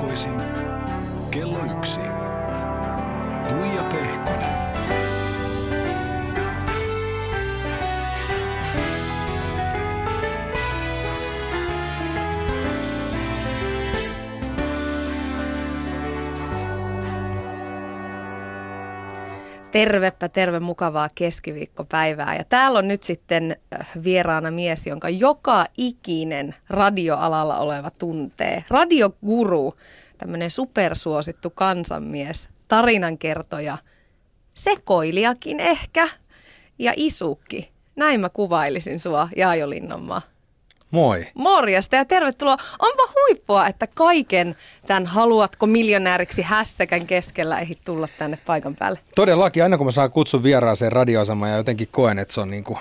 Arkiaamuisin kello yksi. Tervepä terve mukavaa keskiviikkopäivää. Ja täällä on nyt sitten äh, vieraana mies, jonka joka ikinen radioalalla oleva tuntee. Radioguru, tämmöinen supersuosittu kansanmies, tarinankertoja, sekoilijakin ehkä ja isukki. Näin mä kuvailisin sua, Jaajo Linnanmaa. Moi. Morjesta ja tervetuloa. Onpa huippua, että kaiken tämän haluatko miljonääriksi hässäkän keskellä ehdit tulla tänne paikan päälle. Todellakin, aina kun mä saan kutsun vieraaseen radioasemaan ja jotenkin koen, että se on niin kuin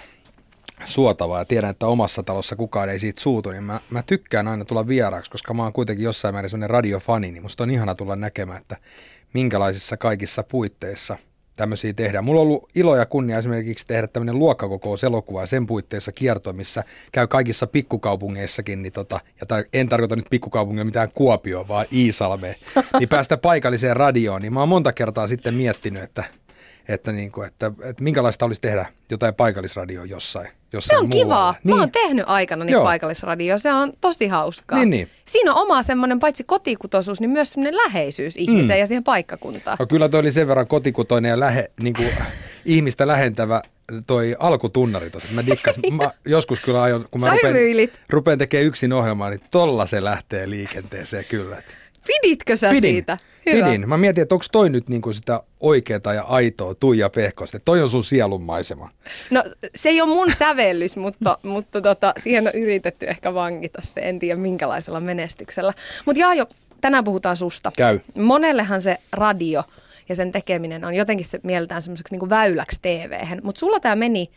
suotavaa ja tiedän, että omassa talossa kukaan ei siitä suutu, niin mä, mä tykkään aina tulla vieraaksi, koska mä oon kuitenkin jossain määrin sellainen radiofani, niin musta on ihana tulla näkemään, että minkälaisissa kaikissa puitteissa – tämmöisiä tehdään. Mulla on ollut ilo ja kunnia esimerkiksi tehdä tämmöinen luokkakokouselokuva ja sen puitteissa kierto, missä käy kaikissa pikkukaupungeissakin, niin tota, ja tar- en tarkoita nyt pikkukaupungia mitään Kuopio, vaan Iisalme, niin päästä paikalliseen radioon, niin mä oon monta kertaa sitten miettinyt, että että, niin kuin, että, että minkälaista olisi tehdä jotain paikallisradioa jossain Se on muualla. kivaa. Niin. Mä oon tehnyt aikana niin paikallisradio. Se on tosi hauskaa. Niin, niin. Siinä on oma semmoinen paitsi kotikutoisuus, niin myös semmoinen läheisyys ihmiseen mm. ja siihen paikkakuntaan. No kyllä toi oli sen verran kotikutoinen ja lähe, niin kuin, ihmistä lähentävä toi alkutunnari tuossa. Mä dikkasin. Mä joskus kyllä aion, kun mä Sä rupean, hymyilit. rupean tekemään yksin ohjelmaa, niin tolla se lähtee liikenteeseen kyllä. Piditkö sä Pidin, siitä? Hyvä. pidin. Mä mietin, että onko toi nyt niin kuin sitä oikeaa ja aitoa Tuija Pehkosta. Toi on sun sielunmaisema. No se ei ole mun sävellys, mutta, mutta tota, siihen on yritetty ehkä vangita se. En tiedä minkälaisella menestyksellä. Mutta Jaajo, tänään puhutaan susta. Käy. Monellehan se radio ja sen tekeminen on jotenkin se mieltään semmoiseksi niin väyläksi TV-hän. Mutta sulla tämä meni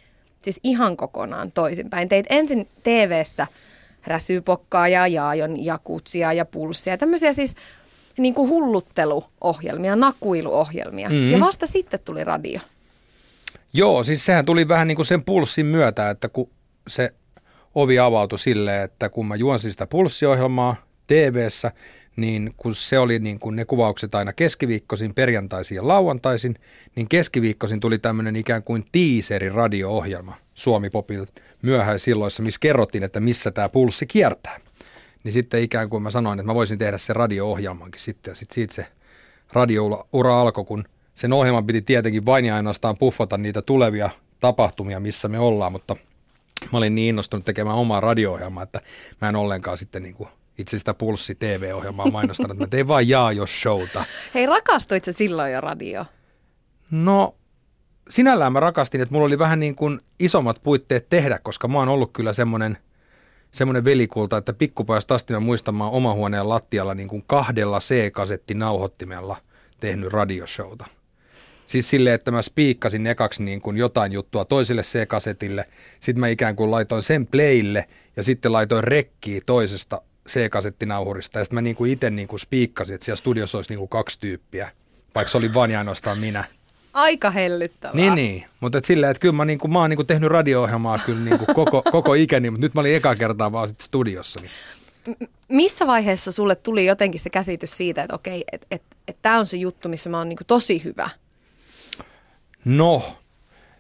siis ihan kokonaan toisinpäin. Teit ensin TV-ssä räsypokkaa ja jaajon ja kutsia ja pulssia. Tämmöisiä siis niin kuin hullutteluohjelmia, nakuiluohjelmia. Mhm. Ja vasta sitten tuli radio. Joo, siis sehän tuli vähän niin kuin sen pulssin myötä, että kun se ovi avautui silleen, että kun mä juonsin sitä pulssiohjelmaa TV-ssä, niin kun se oli niin kuin ne kuvaukset aina keskiviikkoisin, perjantaisin ja lauantaisin, niin keskiviikkoisin tuli tämmöinen ikään kuin tiiseri radio-ohjelma Suomi Popil myöhäisilloissa, missä kerrottiin, että missä tämä pulssi kiertää. Niin sitten ikään kuin mä sanoin, että mä voisin tehdä se radio-ohjelmankin sitten, ja sitten siitä se radioura alkoi, kun sen ohjelman piti tietenkin vain ja ainoastaan puffata niitä tulevia tapahtumia, missä me ollaan, mutta mä olin niin innostunut tekemään omaa radio-ohjelmaa, että mä en ollenkaan sitten niin kuin itse sitä Pulssi TV-ohjelmaa mainostanut, että mä tein vaan Jaajo showta. Hei, rakastuit sä silloin jo radio? No sinällään mä rakastin, että mulla oli vähän niin kuin isommat puitteet tehdä, koska mä oon ollut kyllä semmoinen semmoinen velikulta, että pikkupojasta asti mä oon oma huoneen lattialla niin kuin kahdella C-kasettinauhoittimella tehnyt radioshowta. Siis silleen, että mä spiikkasin ekaksi niin kuin jotain juttua toiselle C-kasetille, sitten mä ikään kuin laitoin sen playille ja sitten laitoin rekkiä toisesta C-kasettinauhurista ja sitten mä niin kuin itse niin kuin spiikkasin, että siellä studiossa olisi niin kuin kaksi tyyppiä, vaikka se oli vain ja ainoastaan minä. Aika hellyttävää. Niin, niin. Mutta et silleen, että kyllä mä, niinku, mä oon niinku tehnyt radio-ohjelmaa kyllä niinku koko, koko ikäni, mutta nyt mä olin eka kertaa vaan sitten studiossa. Niin. Missä vaiheessa sulle tuli jotenkin se käsitys siitä, että okei, että et, et tämä on se juttu, missä mä oon niinku tosi hyvä? No,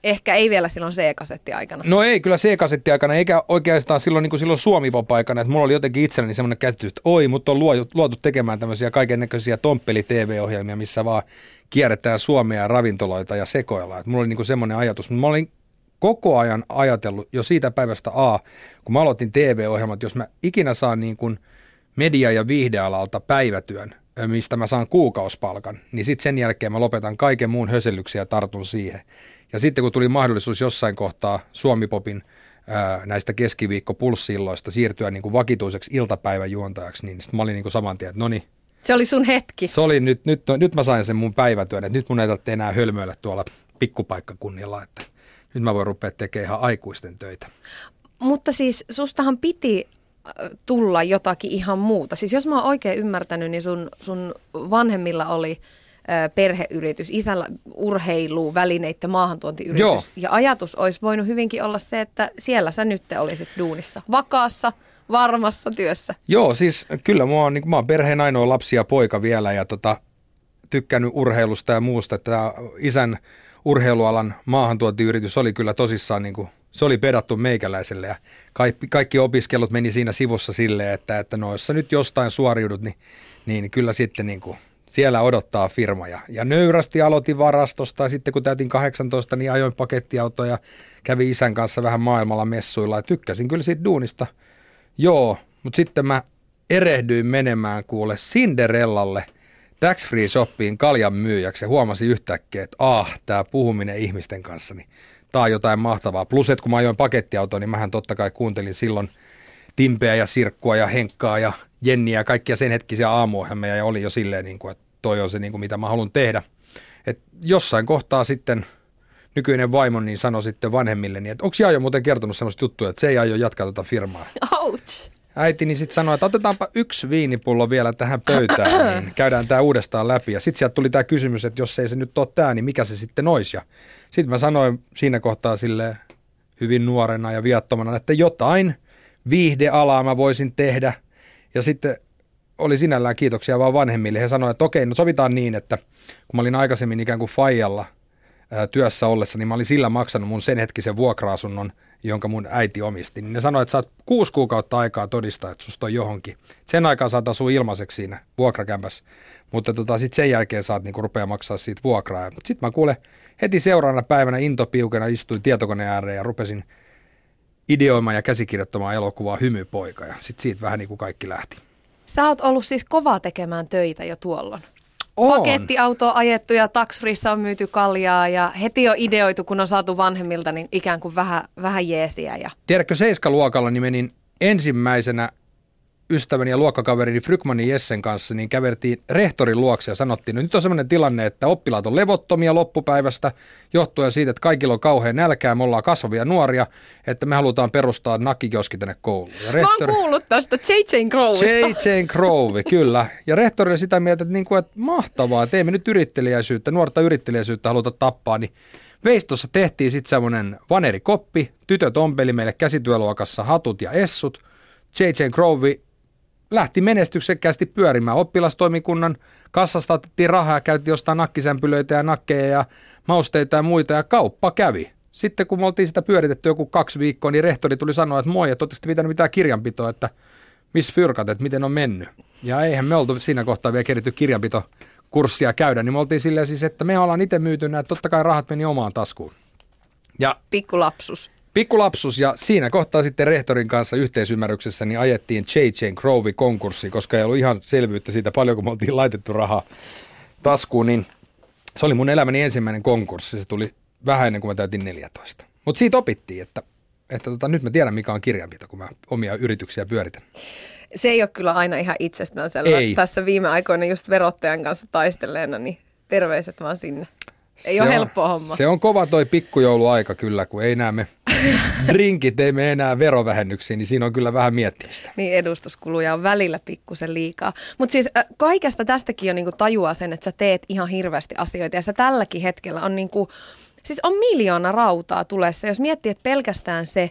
Ehkä ei vielä silloin C-kasetti aikana. no ei kyllä C-kasetti aikana, eikä oikeastaan silloin, niinku silloin suomi aikana, että mulla oli jotenkin itselläni semmoinen käsitys, että oi, mutta on luotu, luotu tekemään tämmöisiä kaiken näköisiä tomppeli-TV-ohjelmia, missä vaan kierretään Suomea ja ravintoloita ja sekoillaan. Et mulla oli niinku semmoinen ajatus, mutta mä olin koko ajan ajatellut jo siitä päivästä A, kun mä aloitin TV-ohjelmat, jos mä ikinä saan niin kuin media- ja viihdealalta päivätyön, mistä mä saan kuukauspalkan, niin sitten sen jälkeen mä lopetan kaiken muun hösellyksiä ja tartun siihen. Ja sitten kun tuli mahdollisuus jossain kohtaa Suomipopin ää, näistä keskiviikko-pulssilloista siirtyä niin kuin vakituiseksi iltapäiväjuontajaksi, niin sitten mä olin niin kuin saman tien, että no niin, Se oli sun hetki. se oli nyt, nyt, nyt mä sain sen mun päivätyön, että nyt mun ei tarvitse enää hölmöillä tuolla pikkupaikkakunnilla, että nyt mä voin rupea tekemään ihan aikuisten töitä. Mutta siis sustahan piti tulla jotakin ihan muuta. Siis jos mä oon oikein ymmärtänyt, niin sun, sun vanhemmilla oli perheyritys, isällä urheilu, välineiden maahantuontiyritys. Joo. Ja ajatus olisi voinut hyvinkin olla se, että siellä sä nyt olisit duunissa. Vakaassa, varmassa työssä. Joo, siis kyllä mä oon, niin mä oon perheen ainoa lapsi ja poika vielä ja tota, tykkännyt urheilusta ja muusta. Tämä isän urheilualan maahantuontiyritys oli kyllä tosissaan, niin kuin, se oli pedattu meikäläiselle ja kaikki, kaikki opiskelut meni siinä sivussa silleen, että, että noissa nyt jostain suoriudut, niin, niin kyllä sitten niin kuin, siellä odottaa firma. Ja, ja nöyrästi aloitin varastosta ja sitten kun täytin 18, niin ajoin pakettiautoa ja kävin isän kanssa vähän maailmalla messuilla ja tykkäsin kyllä siitä duunista. Joo, mutta sitten mä erehdyin menemään kuule Cinderellalle tax free shoppiin kaljan myyjäksi ja huomasin yhtäkkiä, että ah, tämä puhuminen ihmisten kanssa, niin tämä on jotain mahtavaa. Plus, että kun mä ajoin pakettiautoa, niin mähän totta kai kuuntelin silloin Timpeä ja Sirkkua ja Henkkaa ja Jenniä ja kaikkia sen hetkisiä aamuohjelmia ja oli jo silleen, niin kuin, että toi on se, niin kuin, mitä mä haluan tehdä. Et jossain kohtaa sitten nykyinen vaimo niin sanoi sitten vanhemmilleni, että onko Jaajo muuten kertonut semmoista juttua, että se ei aio jatkaa tuota firmaa. Ouch. Äitini sitten sanoi, että otetaanpa yksi viinipullo vielä tähän pöytään, niin käydään tämä uudestaan läpi. Ja sitten sieltä tuli tämä kysymys, että jos ei se nyt ole tämä, niin mikä se sitten olisi. Ja sitten mä sanoin siinä kohtaa sille hyvin nuorena ja viattomana, että jotain viihdealaa mä voisin tehdä. Ja sitten oli sinällään kiitoksia vaan vanhemmille. He sanoivat, että okei, no sovitaan niin, että kun mä olin aikaisemmin ikään kuin Fajalla työssä ollessa, niin mä olin sillä maksanut mun sen hetkisen vuokra-asunnon, jonka mun äiti omisti. Niin ne sanoi, että saat kuusi kuukautta aikaa todistaa, että susta on johonkin. Sen aikaa saat asua ilmaiseksi siinä vuokrakämpässä, mutta tota, sitten sen jälkeen saat niinku rupea maksaa siitä vuokraa. Sitten mä kuule heti seuraavana päivänä intopiukena istuin tietokoneen ääreen ja rupesin ideoimaan ja käsikirjoittamaan elokuvaa Hymypoika ja sitten siitä vähän niin kuin kaikki lähti. Sä oot ollut siis kovaa tekemään töitä jo tuolloin. On. Pakettiauto ajettu ja taksfrissa on myyty kaljaa ja heti on ideoitu, kun on saatu vanhemmilta niin ikään kuin vähän, vähän jeesiä. Ja... Tiedätkö, seiskaluokalla niin menin ensimmäisenä ystäväni ja luokkakaverini Frykmanin Jessen kanssa, niin kävertiin rehtorin luokse ja sanottiin, että nyt on sellainen tilanne, että oppilaat on levottomia loppupäivästä johtuen siitä, että kaikilla on kauhean nälkää, me ollaan kasvavia nuoria, että me halutaan perustaa nakkikioski tänne kouluun. Ja rehtori... Mä oon kuullut tästä J.J. Crowista. J.J. Crowe, kyllä. Ja rehtori oli sitä mieltä, että, niin kuin, että mahtavaa, että emme nyt yrittelijäisyyttä, nuorta yrittelijäisyyttä haluta tappaa, niin Veistossa tehtiin sitten semmoinen vanerikoppi, tytöt ompeli meille käsityöluokassa hatut ja essut, J.J. Crowe lähti menestyksekkäästi pyörimään. Oppilastoimikunnan kassasta otettiin rahaa ja käytiin jostain nakkisämpylöitä ja nakkeja ja mausteita ja muita ja kauppa kävi. Sitten kun me oltiin sitä pyöritetty joku kaksi viikkoa, niin rehtori tuli sanoa, että moi, että oletteko pitänyt mitään kirjanpitoa, että missä fyrkat, että miten on mennyt. Ja eihän me oltu siinä kohtaa vielä keritty kirjanpito kurssia käydä, niin me oltiin silleen siis, että me ollaan itse myyty että totta kai rahat meni omaan taskuun. Ja Pikkulapsus. Pikkulapsus ja siinä kohtaa sitten rehtorin kanssa yhteisymmärryksessä niin ajettiin J.J. Crowley konkurssi, koska ei ollut ihan selvyyttä siitä paljonko me oltiin laitettu rahaa taskuun, niin se oli mun elämäni ensimmäinen konkurssi. Se tuli vähän ennen kuin mä täytin 14. Mutta siitä opittiin, että, että tota, nyt mä tiedän mikä on kirjanpito, kun mä omia yrityksiä pyöritän. Se ei ole kyllä aina ihan itsestään Ei. Tässä viime aikoina just verottajan kanssa taistelleena, niin terveiset vaan sinne. Ei se ole on, helppoa homma. Se on kova toi pikkujouluaika kyllä, kun ei näe me drinkit, ei me enää verovähennyksiä, niin siinä on kyllä vähän miettimistä. Niin, edustuskuluja on välillä pikkusen liikaa. Mutta siis äh, kaikesta tästäkin on niinku tajua sen, että sä teet ihan hirveästi asioita ja sä tälläkin hetkellä on niinku, siis on miljoona rautaa tulessa. Jos miettii, että pelkästään se,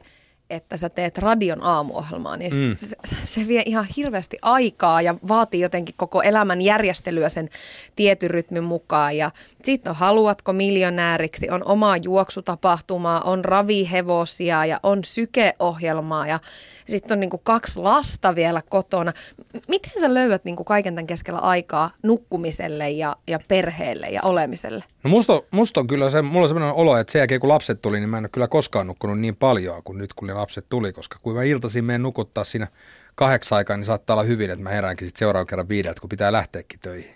että sä teet radion aamuohjelmaa, niin mm. se, se vie ihan hirveästi aikaa ja vaatii jotenkin koko elämän järjestelyä sen tietyn rytmin mukaan. Ja sitten on Haluatko miljonääriksi, on omaa juoksutapahtumaa, on ravihevosia ja on sykeohjelmaa ja sitten on niin kuin kaksi lasta vielä kotona. Miten sä löydät niin kuin kaiken tämän keskellä aikaa nukkumiselle ja, ja perheelle ja olemiselle? No musta, musta on kyllä se, mulla on sellainen olo, että sen jälkeen kun lapset tuli, niin mä en ole kyllä koskaan nukkunut niin paljon kuin nyt kun ne lapset tuli, koska kun mä iltaisin menen nukuttaa siinä kahdeksan aikaa, niin saattaa olla hyvin, että mä heräänkin sitten seuraavan kerran viideltä, kun pitää lähteäkin töihin.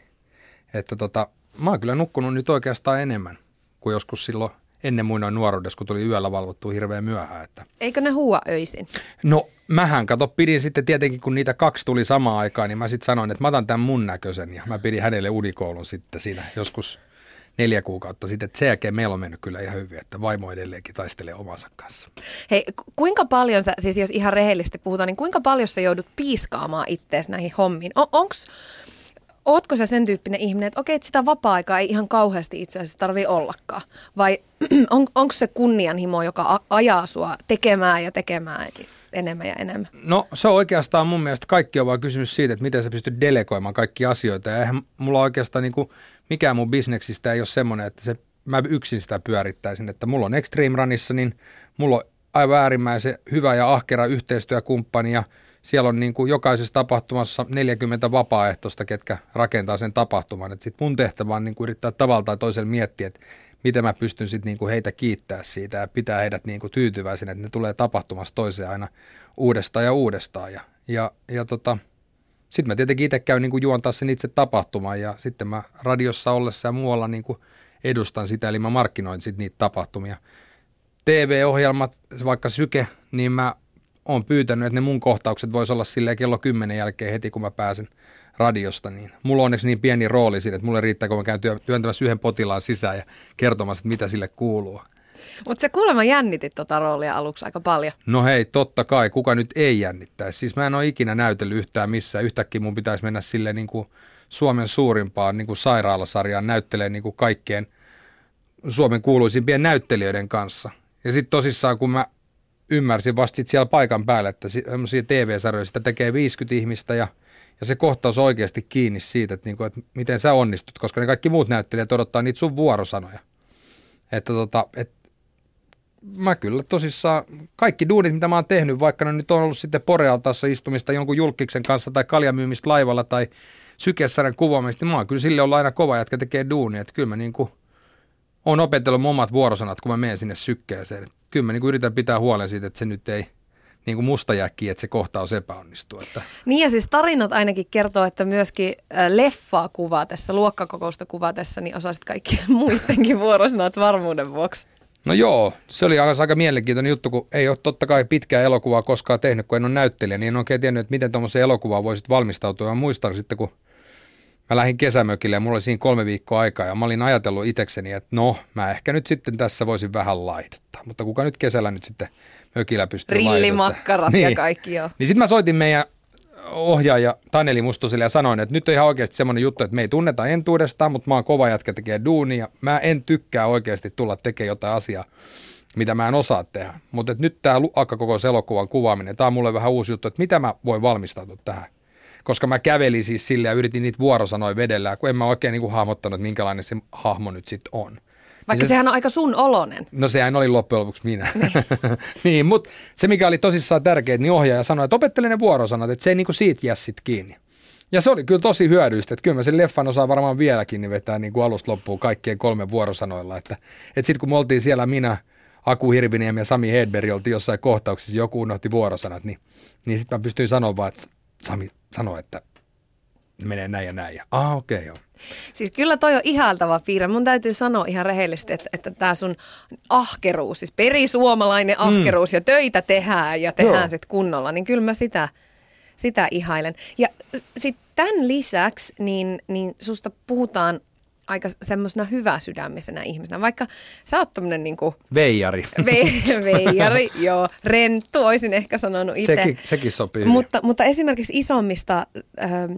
Että tota, mä oon kyllä nukkunut nyt oikeastaan enemmän kuin joskus silloin ennen muinoin nuoruudessa, kun tuli yöllä valvottua hirveän myöhään. Että... Eikö ne huua öisin? No mähän kato, pidin sitten tietenkin, kun niitä kaksi tuli samaan aikaan, niin mä sitten sanoin, että mä otan tämän mun näköisen ja mä pidin hänelle unikoulun sitten siinä joskus neljä kuukautta sitten. Sen jälkeen meillä on mennyt kyllä ihan hyvin, että vaimo edelleenkin taistelee omansa kanssa. Hei, kuinka paljon sä, siis jos ihan rehellisesti puhutaan, niin kuinka paljon sä joudut piiskaamaan ittees näihin hommiin? On, onks, Ootko sä sen tyyppinen ihminen, että okei, että sitä vapaa-aikaa ei ihan kauheasti itse asiassa tarvitse ollakaan? Vai on, onko se kunnianhimo, joka ajaa sua tekemään ja tekemään? Enemmän ja enemmän? No se on oikeastaan mun mielestä kaikki on vaan kysymys siitä, että miten sä pystyt delegoimaan kaikki asioita. Ja eihän mulla oikeastaan niin kuin, mikään mun bisneksistä ei ole semmoinen, että se, mä yksin sitä pyörittäisin. Että mulla on Extreme Runissa, niin mulla on aivan äärimmäisen hyvä ja ahkera yhteistyökumppani ja siellä on niin kuin jokaisessa tapahtumassa 40 vapaaehtoista, ketkä rakentaa sen tapahtuman. Et sit mun tehtävä on niin kuin yrittää tavalla tai toisella miettiä, että miten mä pystyn sit niin kuin heitä kiittää siitä ja pitää heidät niin kuin tyytyväisenä, että ne tulee tapahtumasta toiseen aina uudestaan ja uudestaan. Ja, ja, ja tota, sitten mä tietenkin itse käyn niin kuin juontaa sen itse tapahtuman ja sitten mä radiossa ollessa ja muualla niin kuin edustan sitä, eli mä markkinoin sitten niitä tapahtumia. TV-ohjelmat, vaikka Syke, niin mä oon pyytänyt, että ne mun kohtaukset vois olla silleen kello 10 jälkeen heti, kun mä pääsen radiosta, niin mulla on onneksi niin pieni rooli siinä, että mulle riittää, kun mä käyn työntämässä yhden potilaan sisään ja kertomassa, että mitä sille kuuluu. Mutta se kuulemma jännitit tota roolia aluksi aika paljon. No hei, totta kai, kuka nyt ei jännittäisi. Siis mä en ole ikinä näytellyt yhtään missään. Yhtäkkiä mun pitäisi mennä sille niin kuin Suomen suurimpaan niin kuin sairaalasarjaan näyttelee niin kuin kaikkien Suomen kuuluisimpien näyttelijöiden kanssa. Ja sitten tosissaan, kun mä ymmärsin vasta sit siellä paikan päällä, että semmoisia TV-sarjoja sitä tekee 50 ihmistä ja, ja se kohtaus oikeasti kiinni siitä, että, niinku, että miten sä onnistut, koska ne kaikki muut näyttelijät odottaa niitä sun vuorosanoja. Että tota, et, mä kyllä tosissaan, kaikki duunit, mitä mä oon tehnyt, vaikka ne nyt on ollut sitten Porealtaassa istumista jonkun julkiksen kanssa tai kaljamyymistä laivalla tai sykessarjan kuvaamista, niin mä oon kyllä sille ollut aina kova jätkä tekee duunia, että kyllä mä niin kuin – on opetellut mun omat vuorosanat, kun mä menen sinne sykkeeseen. Kyllä mä niin kuin yritän pitää huolen siitä, että se nyt ei niin kuin musta jää että se kohtaus epäonnistuu. Että. Niin ja siis tarinat ainakin kertoo, että myöskin leffaa kuvaa tässä, luokkakokousta kuvaa tässä, niin osasit kaikki muidenkin vuorosanat varmuuden vuoksi. No joo, se oli aika mielenkiintoinen juttu, kun ei ole totta kai pitkää elokuvaa koskaan tehnyt, kun en ole näyttelijä, niin en oikein tiennyt, että miten tuommoiseen elokuvaan voisit valmistautua. Mä muistan sitten, kun mä lähdin kesämökille ja mulla oli siinä kolme viikkoa aikaa ja mä olin ajatellut itsekseni, että no, mä ehkä nyt sitten tässä voisin vähän laiduttaa. Mutta kuka nyt kesällä nyt sitten mökillä pystyy Rillimakkarat niin. ja kaikki joo. Niin sitten mä soitin meidän ohjaaja Taneli Mustoselle ja sanoin, että nyt on ihan oikeasti semmoinen juttu, että me ei tunneta entuudestaan, mutta mä oon kova jätkä tekee duunia. Mä en tykkää oikeasti tulla tekemään jotain asiaa, mitä mä en osaa tehdä. Mutta nyt tämä akka koko elokuvan kuvaaminen, tämä on mulle vähän uusi juttu, että mitä mä voin valmistautua tähän koska mä kävelin siis sille ja yritin niitä vuorosanoja vedellä, kun en mä oikein niin kuin hahmottanut, minkälainen se hahmo nyt sitten on. Vaikka se, sehän on aika sun olonen. No sehän oli loppujen lopuksi minä. Niin, niin mutta se mikä oli tosissaan tärkeää, niin ohjaaja sanoi, että opettele ne vuorosanat, että se ei niin kuin siitä jää sit kiinni. Ja se oli kyllä tosi hyödyllistä, että kyllä mä sen leffan osaan varmaan vieläkin niin vetää niin kuin alusta loppuun kaikkien kolmen vuorosanoilla. Että, että sitten kun me oltiin siellä minä, Aku Hirviniemi ja Sami Hedberg oltiin jossain kohtauksessa, joku unohti vuorosanat, niin, niin sitten mä pystyin sanoa vaan, että Sami, sanoi, että menee näin ja näin. Ah, okei, okay, joo. Siis kyllä toi on ihaltava piirre. Mun täytyy sanoa ihan rehellisesti, että, että tämä sun ahkeruus, siis perisuomalainen mm. ahkeruus mm. ja töitä tehdään ja tehdään sitten kunnolla, niin kyllä mä sitä, sitä ihailen. Ja sitten tämän lisäksi, niin, niin susta puhutaan aika semmoisena hyväsydämisenä ihmisenä, vaikka sä oot tämmönen niinku... Veijari. Ve, veijari, joo. Renttu olisin ehkä sanonut itse. Sekin, sekin sopii. Mutta, mutta esimerkiksi isommista ähm,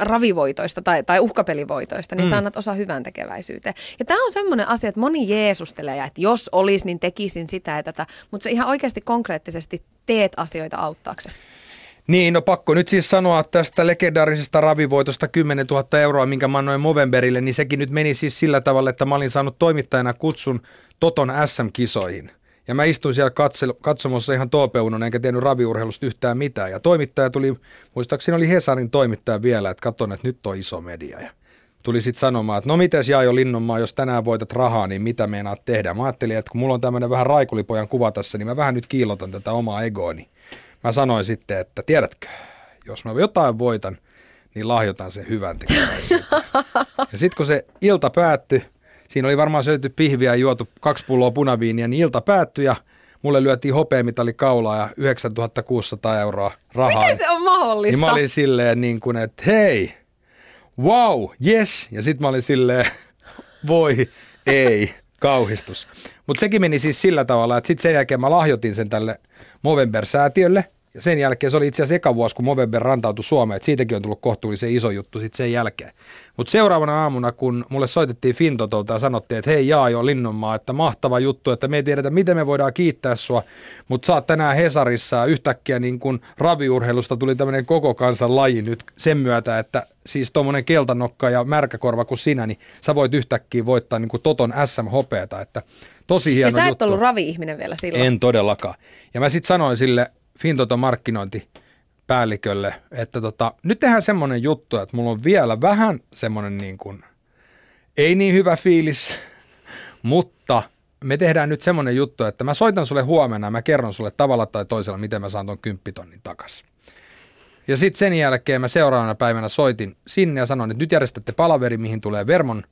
ravivoitoista tai, tai uhkapelivoitoista, niin mm. sä annat osa hyvän tekeväisyyteen. Ja tämä on semmoinen asia, että moni jeesustelee, että jos olisi, niin tekisin sitä ja tätä, mutta sä ihan oikeasti konkreettisesti teet asioita auttaaksesi. Niin, no pakko nyt siis sanoa tästä legendaarisesta ravivoitosta 10 000 euroa, minkä mä annoin Movemberille, niin sekin nyt meni siis sillä tavalla, että mä olin saanut toimittajana kutsun Toton SM-kisoihin. Ja mä istuin siellä katse- katsomassa ihan toopeunon, enkä tiennyt raviurheilusta yhtään mitään. Ja toimittaja tuli, muistaakseni oli Hesarin toimittaja vielä, että katson, että nyt on iso media. Ja tuli sitten sanomaan, että no mites Jaajo Linnonmaa, jos tänään voitat rahaa, niin mitä meinaat tehdä? Mä ajattelin, että kun mulla on tämmöinen vähän raikulipojan kuva tässä, niin mä vähän nyt kiilotan tätä omaa egoani mä sanoin sitten, että tiedätkö, jos mä jotain voitan, niin lahjoitan sen hyvän Ja sitten kun se ilta päättyi, siinä oli varmaan syöty pihviä ja juotu kaksi pulloa punaviiniä, niin ilta päättyi ja mulle lyötiin hopeamitali kaulaa ja 9600 euroa rahaa. Miten se on mahdollista? Niin mä olin silleen niin kuin, että hei, wow, yes. Ja sitten mä olin silleen, voi, ei, kauhistus. Mutta sekin meni siis sillä tavalla, että sitten sen jälkeen mä lahjoitin sen tälle Movember-säätiölle, Ja sen jälkeen se oli itse asiassa eka vuosi, kun Movember rantautui Suomeen, että siitäkin on tullut kohtuullisen iso juttu sitten sen jälkeen. Mutta seuraavana aamuna, kun mulle soitettiin Fintotolta ja sanottiin, että hei Jaajo Linnonmaa, että mahtava juttu, että me ei tiedetä, miten me voidaan kiittää sua, mutta saat tänään Hesarissa ja yhtäkkiä niin kun raviurheilusta tuli tämmöinen koko kansan laji nyt sen myötä, että siis tuommoinen keltanokka ja märkäkorva kuin sinä, niin sä voit yhtäkkiä voittaa niin kuin Toton SM-hopeata, että tosi hieno Ja sä et juttu. ollut ravi-ihminen vielä silloin. En todellakaan. Ja mä sitten sanoin sille Fintoton markkinointipäällikölle, että tota, nyt tehdään semmoinen juttu, että mulla on vielä vähän semmoinen niin kuin, ei niin hyvä fiilis, mutta me tehdään nyt semmoinen juttu, että mä soitan sulle huomenna ja mä kerron sulle tavalla tai toisella, miten mä saan ton kymppitonnin takas. Ja sitten sen jälkeen mä seuraavana päivänä soitin sinne ja sanoin, että nyt järjestätte palaveri, mihin tulee Vermon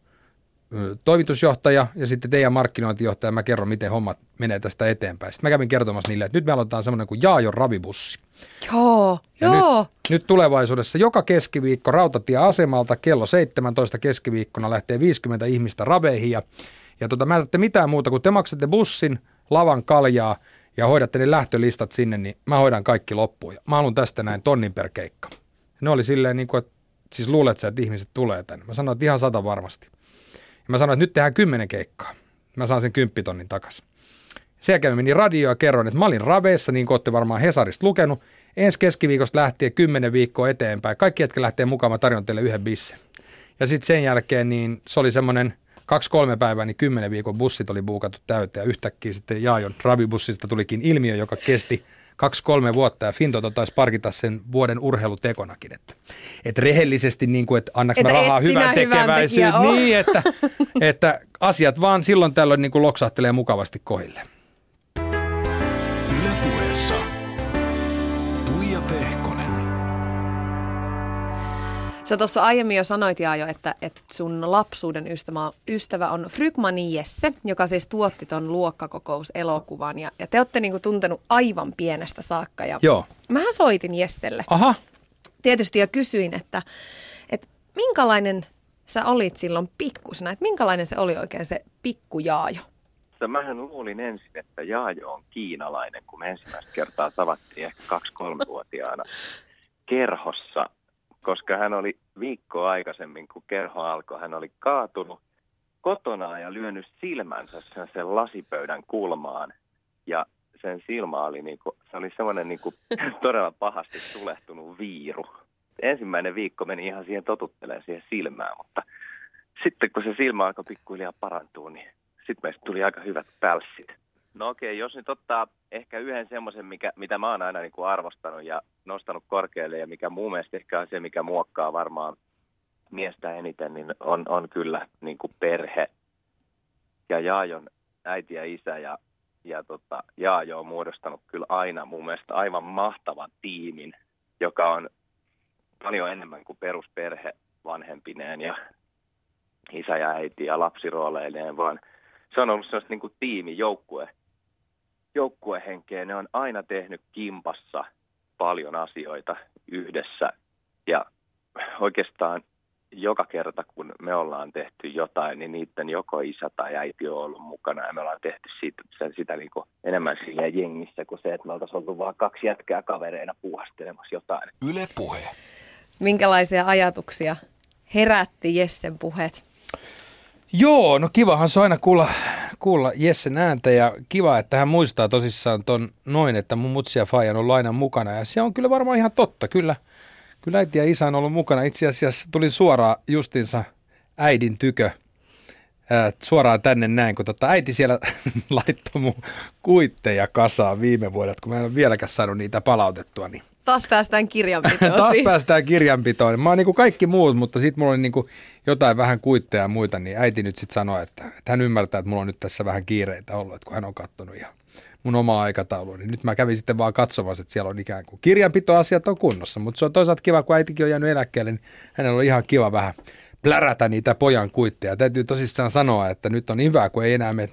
toimitusjohtaja ja sitten teidän markkinointijohtaja. Mä kerron, miten hommat menee tästä eteenpäin. Sitten mä kävin kertomassa niille, että nyt me aloitetaan semmoinen kuin Jaajon ravibussi. Joo, Ja joo. Nyt, nyt tulevaisuudessa joka keskiviikko rautatieasemalta kello 17 keskiviikkona lähtee 50 ihmistä raveihin ja, ja tota, mä en tarvitse mitään muuta kuin te maksatte bussin, lavan kaljaa ja hoidatte ne lähtölistat sinne, niin mä hoidan kaikki loppuun. Ja mä haluan tästä näin tonnin per keikka. Ne oli silleen niin kuin, että siis luulet sä, että ihmiset tulee tänne. Mä sanoin, että ihan sata varmasti. Mä sanoin, että nyt tehdään kymmenen keikkaa. Mä saan sen kymppitonnin takaisin. Sen jälkeen menin radioon ja kerroin, että mä olin raveissa, niin kuin olette varmaan Hesarista lukenut. Ensi keskiviikosta lähtien kymmenen viikkoa eteenpäin. Kaikki, jotka lähtee mukaan, mä tarjon teille yhden bissen. Ja sitten sen jälkeen niin se oli semmoinen kaksi-kolme päivää, niin kymmenen viikon bussit oli buukattu täyteen. Ja yhtäkkiä sitten Jaajon ravibussista tulikin ilmiö, joka kesti kaksi-kolme vuotta ja Fintoto taisi parkita sen vuoden urheilutekonakin. Että, et rehellisesti, niin kuin, että annaks mä Että rahaa et hyvän tekeväisyyteen. oo. Niin, että, että asiat vaan silloin tällöin niin kuin loksahtelee mukavasti kohille. Sä tuossa aiemmin jo sanoit Jaajo, että, että sun lapsuuden ystävä, ystävä on Frykmani Jesse, joka siis tuotti ton luokkakokous-elokuvan. Ja, ja te olette niinku tuntenut aivan pienestä saakka. Ja Joo. Mähän soitin Jesselle Aha, tietysti ja kysyin, että, että minkälainen sä olit silloin pikkusena, että minkälainen se oli oikein se pikkujaajo? Mutta mähän luulin ensin, että Jaajo on kiinalainen, kun me ensimmäistä kertaa tavattiin ehkä kaksi-kolmevuotiaana kerhossa, koska hän oli viikkoa aikaisemmin, kun kerho alkoi, hän oli kaatunut kotona ja lyönyt silmänsä sen, sen lasipöydän kulmaan. Ja sen silmä oli, niinku, se oli semmoinen niinku, todella pahasti tulehtunut viiru. Ensimmäinen viikko meni ihan siihen totuttelemaan siihen silmään, mutta sitten kun se silmä alkoi pikkuhiljaa parantua, niin sitten meistä tuli aika hyvät pälssit. No okei, jos nyt ottaa ehkä yhden semmoisen, mikä, mitä mä oon aina niin kuin arvostanut ja nostanut korkealle ja mikä mun mielestä ehkä on se, mikä muokkaa varmaan miestä eniten, niin on, on kyllä niin kuin perhe. Ja Jaajon äiti ja isä ja, ja tota, Jaajo on muodostanut kyllä aina mun mielestä aivan mahtavan tiimin, joka on paljon enemmän kuin perusperhe vanhempineen ja isä ja äiti ja lapsirooleineen, vaan se on ollut sellaista niin kuin tiimi, joukkue, joukkuehenkeä. Ne on aina tehnyt kimpassa paljon asioita yhdessä ja oikeastaan joka kerta, kun me ollaan tehty jotain, niin niiden joko isä tai äiti on ollut mukana ja me ollaan tehty siitä, sen, sitä niin kuin enemmän silleen jengissä kuin se, että me oltaisiin oltu vaan kaksi jätkää kavereina puuhastelemassa jotain. Yle puhe. Minkälaisia ajatuksia herätti Jessen puheet? Joo, no kivahan se on aina kuulla, kuulla Jessen ääntä ja kiva, että hän muistaa tosissaan ton noin, että mun mutsi ja Fajan on aina mukana ja se on kyllä varmaan ihan totta. Kyllä, kyllä äiti ja isä on ollut mukana. Itse asiassa tuli suoraan justinsa äidin tykö ää, suoraan tänne näin, kun tota äiti siellä laittoi mun kuitteja kasaan viime vuodet, kun mä en ole vieläkään saanut niitä palautettua, niin Taas päästään kirjanpitoon Taas siis. päästään kirjanpitoon. Mä oon niin kaikki muut, mutta sitten mulla oli niin jotain vähän kuitteja ja muita, niin äiti nyt sitten sanoi, että, että hän ymmärtää, että mulla on nyt tässä vähän kiireitä ollut, että kun hän on katsonut ihan mun omaa aikataulua, niin nyt mä kävin sitten vaan katsomassa, että siellä on ikään kuin kirjanpitoasiat on kunnossa, mutta se on toisaalta kiva, kun äitikin on jäänyt eläkkeelle, niin hänellä on ihan kiva vähän plärätä niitä pojan kuitteja. Täytyy tosissaan sanoa, että nyt on hyvä, kun ei enää me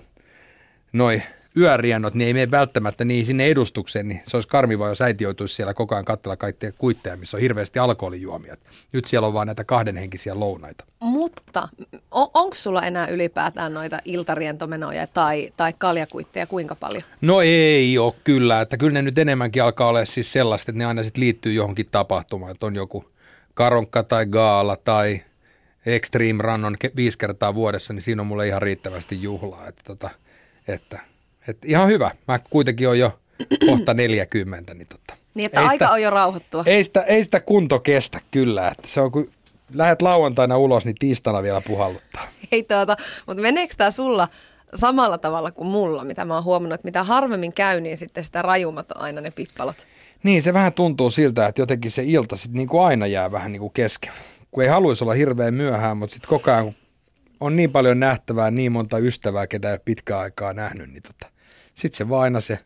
noin yöriennot, niin ei mene välttämättä niin sinne edustukseen, niin se olisi karmiva, jos äiti joutuisi siellä koko ajan katsella kaikkia kuitteja, missä on hirveästi alkoholijuomia. Nyt siellä on vaan näitä kahdenhenkisiä lounaita. Mutta on, onko sulla enää ylipäätään noita iltarientomenoja tai, tai kaljakuitteja kuinka paljon? No ei ole kyllä, että kyllä ne nyt enemmänkin alkaa olla siis sellaista, että ne aina sitten liittyy johonkin tapahtumaan, että on joku karonkka tai gaala tai Extreme Run on viisi kertaa vuodessa, niin siinä on mulle ihan riittävästi juhlaa, että, tota, että, että ihan hyvä. Mä kuitenkin on jo kohta 40, niin tota. Niin, että ei aika sitä, on jo rauhoittua. Ei sitä, ei sitä kunto kestä kyllä, että se on kun lähdet lauantaina ulos, niin tiistaina vielä puhalluttaa. Ei tuota, mutta meneekö tämä sulla samalla tavalla kuin mulla, mitä mä oon huomannut, että mitä harvemmin käy, niin sitten sitä rajummat on aina ne pippalot. Niin, se vähän tuntuu siltä, että jotenkin se ilta sitten niin kuin aina jää vähän niin kuin kesken. Kun ei haluaisi olla hirveän myöhään, mutta sitten koko ajan on niin paljon nähtävää, niin monta ystävää, ketä ei ole pitkään aikaa nähnyt, niin tota, sitten se vaan aina se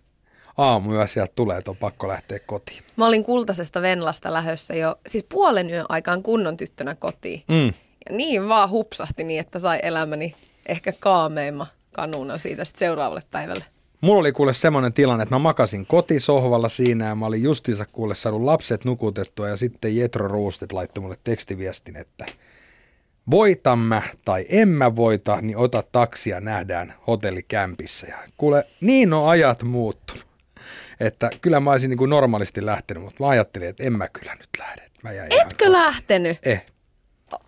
aamu sieltä tulee, että on pakko lähteä kotiin. Mä olin kultaisesta Venlasta lähössä jo, siis puolen yön aikaan kunnon tyttönä kotiin. Mm. Ja niin vaan hupsahti niin, että sai elämäni ehkä kaameimma kanuuna siitä sitten seuraavalle päivälle. Mulla oli kuule semmoinen tilanne, että mä makasin kotisohvalla siinä ja mä olin justiinsa kuule saanut lapset nukutettua ja sitten Jetro Ruustet laittoi mulle tekstiviestin, että voitan mä tai en mä voita, niin ota taksia nähdään hotellikämpissä. Ja kuule, niin on ajat muuttunut. Että kyllä mä olisin niin kuin normaalisti lähtenyt, mutta mä ajattelin, että en mä kyllä nyt lähde. Mä Etkö ihan... lähtenyt? Eh.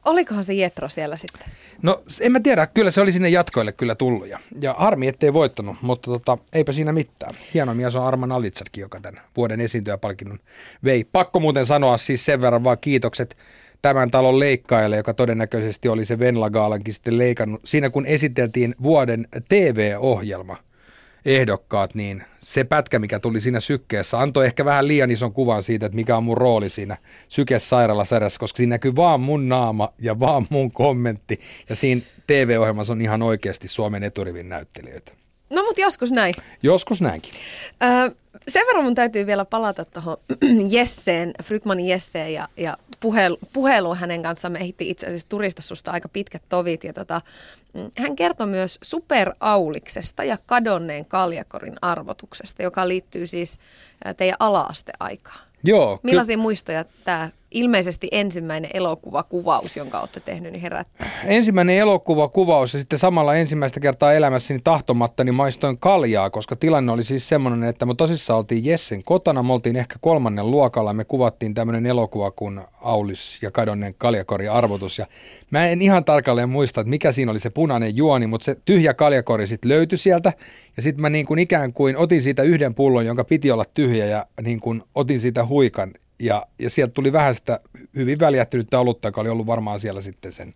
Olikohan se Jetro siellä sitten? No en mä tiedä, kyllä se oli sinne jatkoille kyllä tullut ja, ja harmi ettei voittanut, mutta tota, eipä siinä mitään. Hieno mies on Arman Alitsarkin, joka tämän vuoden esiintyjäpalkinnon vei. Pakko muuten sanoa siis sen verran vaan kiitokset tämän talon leikkaajalle, joka todennäköisesti oli se Venla-gaalankin sitten leikannut. Siinä kun esiteltiin vuoden TV-ohjelma – ehdokkaat, niin se pätkä, mikä tuli siinä sykkeessä, antoi ehkä vähän liian ison kuvan siitä, että mikä on mun rooli siinä sykesairaalasarjassa, koska siinä näkyy vaan mun naama ja vaan mun kommentti. Ja siinä TV-ohjelmassa on ihan oikeasti Suomen eturivin näyttelijöitä. No mutta joskus näin. Joskus näinkin. Öö, sen verran mun täytyy vielä palata tuohon Jesseen, Frykmanin Jesseen ja, ja puhelu, puheluun hänen kanssaan. Me ehti itse asiassa turista susta aika pitkät tovit. Ja tota, mm, hän kertoi myös superauliksesta ja kadonneen kaljakorin arvotuksesta, joka liittyy siis teidän ala-asteaikaan. Joo. Millaisia ky- muistoja tämä ilmeisesti ensimmäinen elokuvakuvaus, jonka olette tehnyt, niin herättää? Ensimmäinen elokuvakuvaus ja sitten samalla ensimmäistä kertaa elämässäni niin maistoin kaljaa, koska tilanne oli siis semmoinen, että me tosissaan oltiin Jessen kotona, me oltiin ehkä kolmannen luokalla, me kuvattiin tämmöinen elokuva kuin Aulis ja kadonneen kaljakori arvotus. Ja mä en ihan tarkalleen muista, että mikä siinä oli se punainen juoni, mutta se tyhjä kaljakori sitten löytyi sieltä. Ja sitten mä niin kuin ikään kuin otin siitä yhden pullon, jonka piti olla tyhjä ja niin kuin otin siitä huikan ja, ja sieltä tuli vähän sitä hyvin väljähtynyttä olutta, joka oli ollut varmaan siellä sitten sen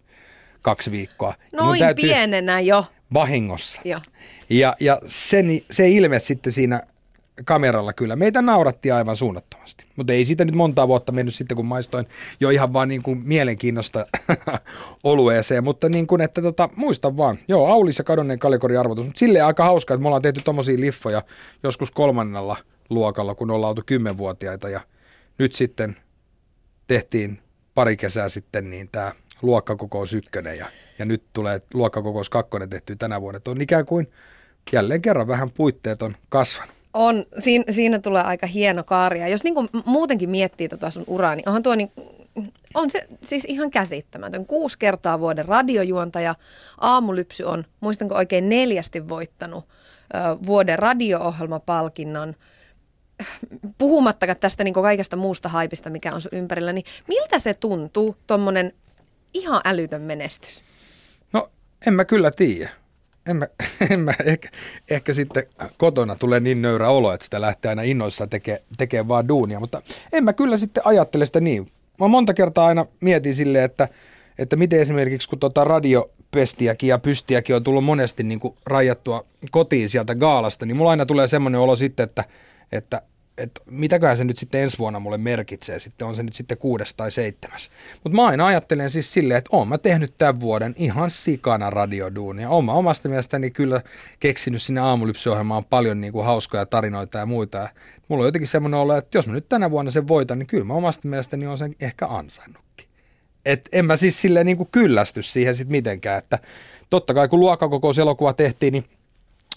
kaksi viikkoa. Noin pienenä jo. Vahingossa. Jo. Ja, ja sen, se ilme sitten siinä kameralla kyllä. Meitä nauratti aivan suunnattomasti. Mutta ei siitä nyt montaa vuotta mennyt sitten, kun maistoin jo ihan vaan niin kuin mielenkiinnosta olueeseen. Mutta niin kuin, että tota, muistan vaan. Joo, Aulis ja kadonneen kalikori arvotus. Mutta silleen aika hauskaa, että me ollaan tehty tommosia liffoja joskus kolmannella luokalla, kun ollaan oltu kymmenvuotiaita ja – nyt sitten tehtiin pari kesää sitten niin tämä luokkakokous ykkönen ja, ja nyt tulee luokkakokous kakkonen tehty tänä vuonna. Että on ikään kuin jälleen kerran vähän puitteet on kasvanut. On, siinä, siinä tulee aika hieno kaaria. Jos niin muutenkin miettii tota sun uraa, niin onhan tuo niin, on se siis ihan käsittämätön. Kuusi kertaa vuoden radiojuontaja. Aamulypsy on, muistanko oikein, neljästi voittanut ö, vuoden radio-ohjelmapalkinnon – puhumattakaan tästä niin kaikesta muusta haipista, mikä on sun ympärillä, niin miltä se tuntuu, tuommoinen ihan älytön menestys? No, en mä kyllä tiedä. En mä, en mä ehkä, ehkä sitten kotona tulee niin nöyrä olo, että sitä lähtee aina innoissa tekemään tekee vaan duunia, mutta en mä kyllä sitten ajattele sitä niin. Mä monta kertaa aina mietin silleen, että, että miten esimerkiksi kun tota radiopestiäkin ja pystiäkin on tullut monesti niin kuin rajattua kotiin sieltä gaalasta, niin mulla aina tulee semmoinen olo sitten, että – että että mitäköhän se nyt sitten ensi vuonna mulle merkitsee, sitten on se nyt sitten kuudes tai seitsemäs. Mutta mä aina ajattelen siis silleen, että oon mä tehnyt tämän vuoden ihan sikana radioduunia. Oon mä omasta mielestäni kyllä keksinyt sinne aamulypsyohjelmaan paljon niin kuin hauskoja tarinoita ja muita. Ja mulla on jotenkin semmoinen olo, että jos mä nyt tänä vuonna sen voitan, niin kyllä mä omasta mielestäni on sen ehkä ansainnutkin. Et en mä siis silleen niin kuin kyllästy siihen sitten mitenkään, että totta kai kun luokkakokouselokuva tehtiin, niin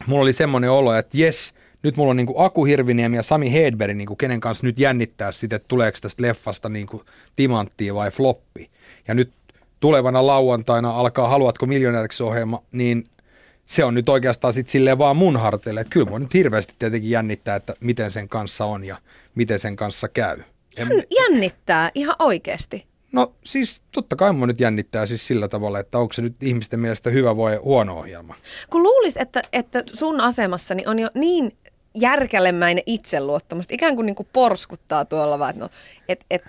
mulla oli semmoinen olo, että jes, nyt mulla on niin kuin Aku Hirviniemi ja Sami Hedberg, niin kuin kenen kanssa nyt jännittää sitä, että tuleeko tästä leffasta niin kuin timanttia vai floppi. Ja nyt tulevana lauantaina alkaa Haluatko miljonääriksi ohjelma, niin se on nyt oikeastaan sitten silleen vaan mun harteille. Että kyllä mua nyt hirveästi tietenkin jännittää, että miten sen kanssa on ja miten sen kanssa käy. En, Jännittää ihan oikeasti. no siis totta kai mua nyt jännittää siis sillä tavalla, että onko se nyt ihmisten mielestä hyvä vai huono ohjelma. Kun luulis, että, että sun asemassani on jo niin järkälemäinen itseluottamus, ikään kuin, niin kuin porskuttaa tuolla vaan, että no, et, et,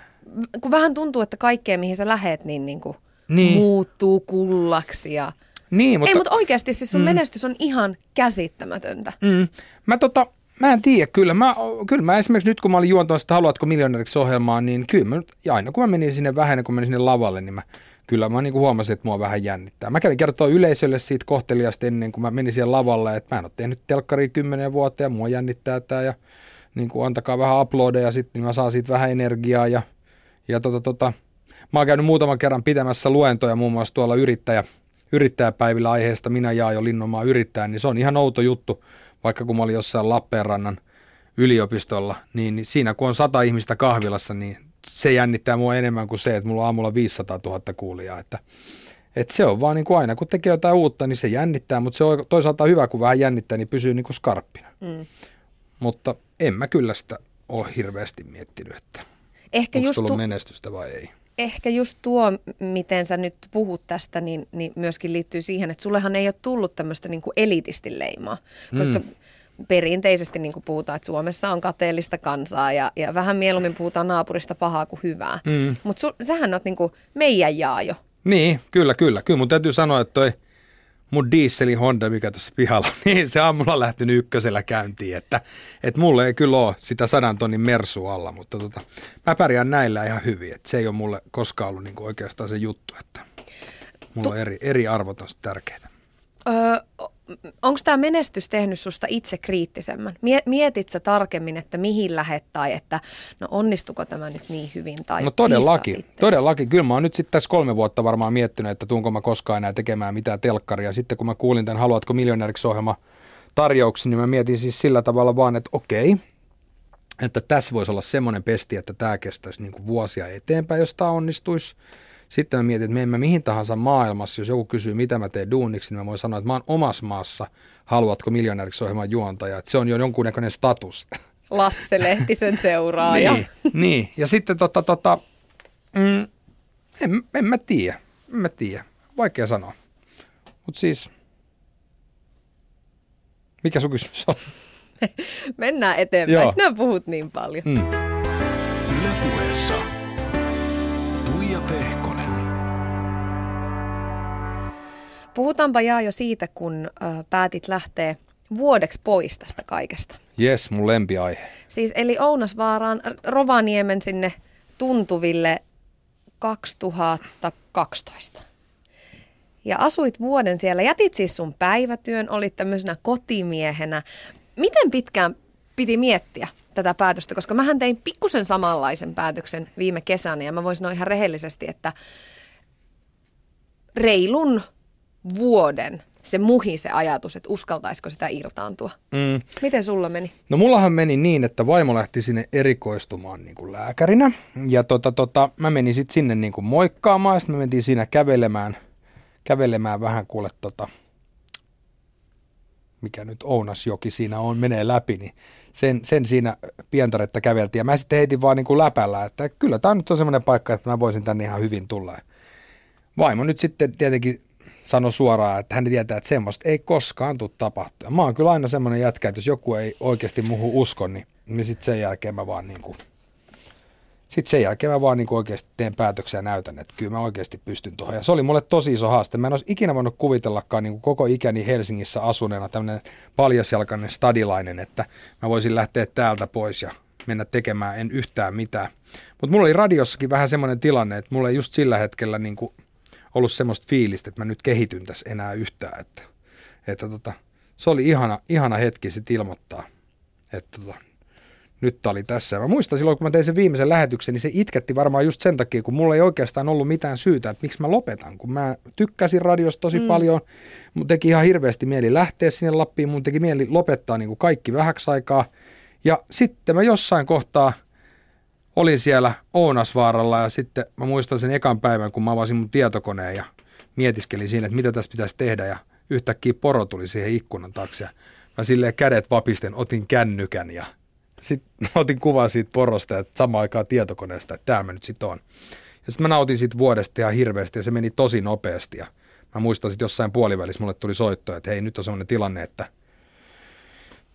kun vähän tuntuu, että kaikkea mihin sä lähet, niin, niin kuin Niin. muuttuu kullaksi. Ja... Niin, Mutta... Ei, mutta oikeasti siis sun mm. menestys on ihan käsittämätöntä. Mm. Mä tota, mä en tiedä kyllä. Mä, kyllä mä esimerkiksi nyt kun mä olin juontamassa sitä Haluatko miljonääriksi ohjelmaa, niin kyllä mä nyt, ja aina kun mä menin sinne vähän kuin menin sinne lavalle, niin mä kyllä mä niin kuin huomasin, että mua vähän jännittää. Mä kävin kertoa yleisölle siitä kohteliasta ennen kuin mä menin siihen lavalle, että mä en ole tehnyt telkkaria kymmenen vuotta ja mua jännittää tää ja niin kuin antakaa vähän uploadeja sitten, niin mä saan siitä vähän energiaa ja, ja tota, tota, mä oon käynyt muutaman kerran pitämässä luentoja muun muassa tuolla yrittäjä, yrittäjäpäivillä aiheesta. Minä jaa jo Linnonmaa yrittäjän, niin se on ihan outo juttu, vaikka kun mä olin jossain Lappeenrannan yliopistolla, niin siinä kun on sata ihmistä kahvilassa, niin se jännittää mua enemmän kuin se, että mulla on aamulla 500 000 kuulijaa, että että se on vaan niin kuin aina, kun tekee jotain uutta, niin se jännittää, mutta se on toisaalta hyvä, kun vähän jännittää, niin pysyy niin kuin skarppina. Mm. Mutta en mä kyllä sitä ole hirveästi miettinyt, että Ehkä onko just, tullut tu- menestystä vai ei. ehkä just tuo, miten sä nyt puhut tästä, niin, niin myöskin liittyy siihen, että sullehan ei ole tullut tämmöistä niin kuin elitisti leimaa, koska mm. Perinteisesti niin kuin puhutaan, että Suomessa on kateellista kansaa ja, ja vähän mieluummin puhutaan naapurista pahaa kuin hyvää. Mm. Mutta sähän oot niin kuin meidän jaajo. Niin, kyllä, kyllä. Kyllä mun täytyy sanoa, että toi mun dieselin Honda, mikä tuossa pihalla on, niin se aamulla on lähtenyt ykkösellä käyntiin, että, että mulle ei kyllä ole sitä sadan tonnin mersu alla, mutta tota, mä pärjään näillä ihan hyvin, että se ei ole mulle koskaan ollut niin oikeastaan se juttu, että mulla on eri, eri arvot on tärkeitä. Öö, Onko tämä menestys tehnyt susta itse kriittisemmän? Mie- Mietit sä tarkemmin, että mihin lähet tai että no onnistuko tämä nyt niin hyvin tai No todellakin, todellakin. Kyllä mä oon nyt sitten tässä kolme vuotta varmaan miettinyt, että tuunko mä koskaan enää tekemään mitään telkkaria. Sitten kun mä kuulin tämän Haluatko miljonääriksi ohjelma tarjouksen, niin mä mietin siis sillä tavalla vaan, että okei, että tässä voisi olla semmoinen pesti, että tämä kestäisi niin kuin vuosia eteenpäin, jos tämä onnistuisi. Sitten mä mietin, että me emme mihin tahansa maailmassa, jos joku kysyy, mitä mä teen duuniksi, niin mä voin sanoa, että mä oon omassa maassa Haluatko miljonääriksi ohjelman juontaja. Että se on jo jonkunnäköinen status. Lasse Lehtisen seuraaja. Niin, niin. ja sitten tota, tota, mm, en, en mä tiedä, en mä tiedä, vaikea sanoa. Mutta siis, mikä sun kysymys on? Mennään eteenpäin. Joo. Sinä puhut niin paljon. Mm. Yle puheessa. Tuija Pehkonen. Puhutaanpa Jaa jo siitä, kun ö, päätit lähteä vuodeksi pois tästä kaikesta. Jes, mun lempiaihe. Siis eli Ounasvaaraan Rovaniemen sinne tuntuville 2012. Ja asuit vuoden siellä. Jätit siis sun päivätyön, olit tämmöisenä kotimiehenä. Miten pitkään piti miettiä tätä päätöstä? Koska mähän tein pikkusen samanlaisen päätöksen viime kesänä ja mä voisin sanoa ihan rehellisesti, että reilun vuoden se muhi se ajatus, että uskaltaisiko sitä irtaantua. Mm. Miten sulla meni? No mullahan meni niin, että vaimo lähti sinne erikoistumaan niin kuin lääkärinä. Ja tota, tota, mä menin sitten sinne niin kuin moikkaamaan. Sitten me mentiin siinä kävelemään, kävelemään vähän kuule tota, mikä nyt Ounasjoki siinä on, menee läpi, niin sen, sen siinä pientaretta käveltiin. Ja mä sitten heitin vaan niin kuin läpällä, että kyllä tämä nyt on semmoinen paikka, että mä voisin tänne ihan hyvin tulla. Vaimo nyt sitten tietenkin sanoi suoraan, että hän tietää, että semmoista ei koskaan tule tapahtua. Mä oon kyllä aina semmoinen jätkä, että jos joku ei oikeasti muuhun usko, niin, niin sitten sen jälkeen mä vaan niin kuin, sitten sen jälkeen mä vaan niin oikeasti teen päätöksiä ja näytän, että kyllä mä oikeasti pystyn tuohon. Ja se oli mulle tosi iso haaste. Mä en olisi ikinä voinut kuvitellakaan niin kuin koko ikäni Helsingissä asuneena tämmöinen paljasjalkainen stadilainen, että mä voisin lähteä täältä pois ja mennä tekemään en yhtään mitään. Mutta mulla oli radiossakin vähän semmoinen tilanne, että mulla ei just sillä hetkellä niin kuin ollut semmoista fiilistä, että mä nyt kehityn tässä enää yhtään. Että, että tota, se oli ihana, ihana hetki sitten ilmoittaa, että tota, nyt oli tässä. Mä muistan silloin, kun mä tein sen viimeisen lähetyksen, niin se itketti varmaan just sen takia, kun mulla ei oikeastaan ollut mitään syytä, että miksi mä lopetan. Kun mä tykkäsin radiosta tosi mm. paljon, mun teki ihan hirveästi mieli lähteä sinne Lappiin, mun teki mieli lopettaa niin kuin kaikki vähäksi aikaa. Ja sitten mä jossain kohtaa olin siellä Ounasvaaralla ja sitten mä muistan sen ekan päivän, kun mä avasin mun tietokoneen ja mietiskelin siinä, että mitä tässä pitäisi tehdä ja yhtäkkiä poro tuli siihen ikkunan taakse. Mä silleen kädet vapisten otin kännykän ja sitten otin kuvan siitä porosta ja samaan aikaan tietokoneesta, että tämä mä nyt sitten on. Ja sitten mä nautin siitä vuodesta ihan hirveästi ja se meni tosi nopeasti ja mä muistan sitten jossain puolivälissä mulle tuli soitto, että hei nyt on sellainen tilanne, että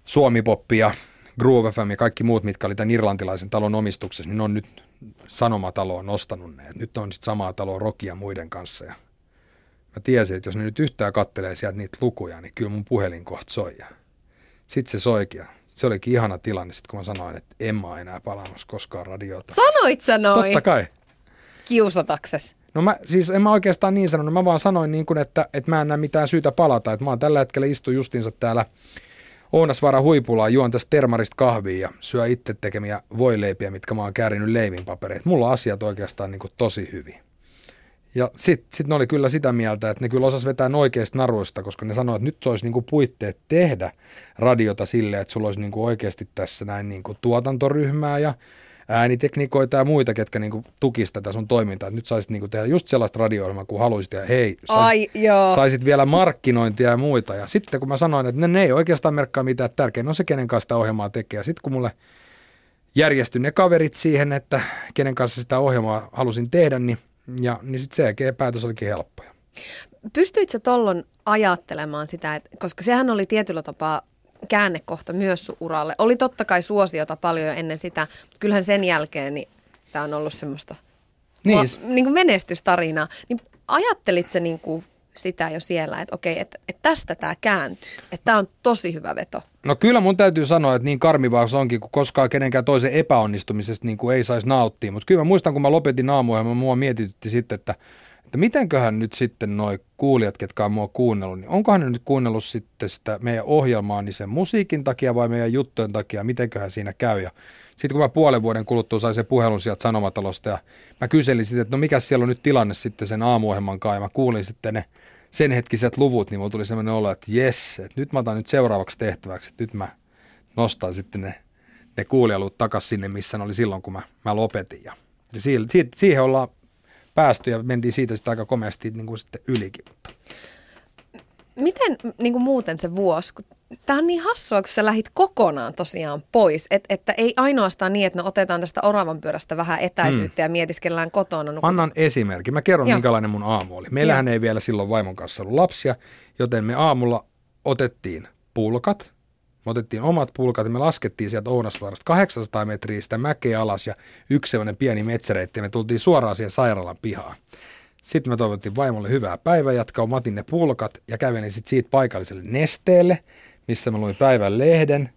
Suomi-poppi ja Groove FM ja kaikki muut, mitkä oli tämän irlantilaisen talon omistuksessa, niin ne on nyt Sanomataloon nostanut ne. Et nyt on sitten samaa taloa Rokia muiden kanssa ja mä tiesin, että jos ne nyt yhtään kattelee sieltä niitä lukuja, niin kyllä mun puhelin kohta soi. Sitten se soikin se olikin ihana tilanne, sit kun mä sanoin, että en mä enää palaamassa koskaan radiota. Sanoit sä noin? Totta kai. Kiusatakses. No mä, siis en mä oikeastaan niin sanonut, mä vaan sanoin niin kuin, että, että mä en näe mitään syytä palata, että mä oon tällä hetkellä istu justiinsa täällä Ounasvaara huipulla, tästä termarista kahvia ja syö itse tekemiä voileipiä, mitkä mä oon käärinyt leivinpapereita. Mulla on asiat oikeastaan niin kuin tosi hyvin. Ja sitten sit ne oli kyllä sitä mieltä, että ne kyllä osas vetää oikeista naruista, koska ne sanoivat, että nyt olisi niinku puitteet tehdä radiota silleen, että sulla olisi niinku oikeasti tässä näin niinku tuotantoryhmää ja ääniteknikoita ja muita, ketkä niinku tukisivat tätä sun toimintaa. Että nyt saisit niinku tehdä just sellaista radio kun haluaisit ja hei, saisit, Ai, joo. saisit vielä markkinointia ja muita. Ja sitten kun mä sanoin, että ne, ne ei oikeastaan merkkaa mitään tärkeää, on se kenen kanssa sitä ohjelmaa tekee. Ja sitten kun mulle järjestyi ne kaverit siihen, että kenen kanssa sitä ohjelmaa halusin tehdä, niin ja niin sitten se päätös olikin helppoja. Pystyit sä tollon ajattelemaan sitä, että, koska sehän oli tietyllä tapaa käännekohta myös sun uralle. Oli totta kai suosiota paljon jo ennen sitä, mutta kyllähän sen jälkeen niin tämä on ollut semmoista niin. Va, niin kuin menestystarinaa. Niin ajattelit sä niin kuin sitä jo siellä, että okei, että, että tästä tämä kääntyy, että tämä on tosi hyvä veto? No kyllä mun täytyy sanoa, että niin karmivaa se onkin, kun koskaan kenenkään toisen epäonnistumisesta niin kuin ei saisi nauttia. Mutta kyllä mä muistan, kun mä lopetin aamuohjelman, mua mietitytti sitten, että, että mitenköhän nyt sitten noi kuulijat, ketkä on mua kuunnellut, niin onkohan ne nyt kuunnellut sitten sitä meidän ohjelmaa niin sen musiikin takia vai meidän juttujen takia, mitenköhän siinä käy. Ja sitten kun mä puolen vuoden kuluttua sain sen puhelun sieltä Sanomatalosta ja mä kyselin sitten, että no mikä siellä on nyt tilanne sitten sen aamuohjelman kanssa ja mä kuulin sitten ne sen hetkiset luvut, niin mulla tuli sellainen olo, että jes, että nyt mä otan nyt seuraavaksi tehtäväksi, että nyt mä nostan sitten ne, ne kuulijalut takaisin sinne, missä ne oli silloin, kun mä, mä lopetin. Ja, ja siihen, siihen ollaan päästy ja mentiin siitä sitten aika komeasti niin kuin sitten ylikin. Miten niin kuin muuten se vuosi, kun Tämä on niin hassua, kun sä lähit kokonaan tosiaan pois, Et, että ei ainoastaan niin, että me otetaan tästä oravan pyörästä vähän etäisyyttä mm. ja mietiskellään kotona. No, Annan esimerkki. Mä kerron, Joo. minkälainen mun aamu oli. Meillähän Joo. ei vielä silloin vaimon kanssa ollut lapsia, joten me aamulla otettiin pulkat, me otettiin omat pulkat ja me laskettiin sieltä Ounasvaarasta 800 metriä sitä mäkeä alas ja yksi sellainen pieni metsäreitti ja me tultiin suoraan siihen sairaalan pihaan. Sitten me toivottiin vaimolle hyvää päivänjatkoa, mä otin ne pulkat ja kävelin sitten siitä paikalliselle nesteelle, missä mä luin päivän lehden,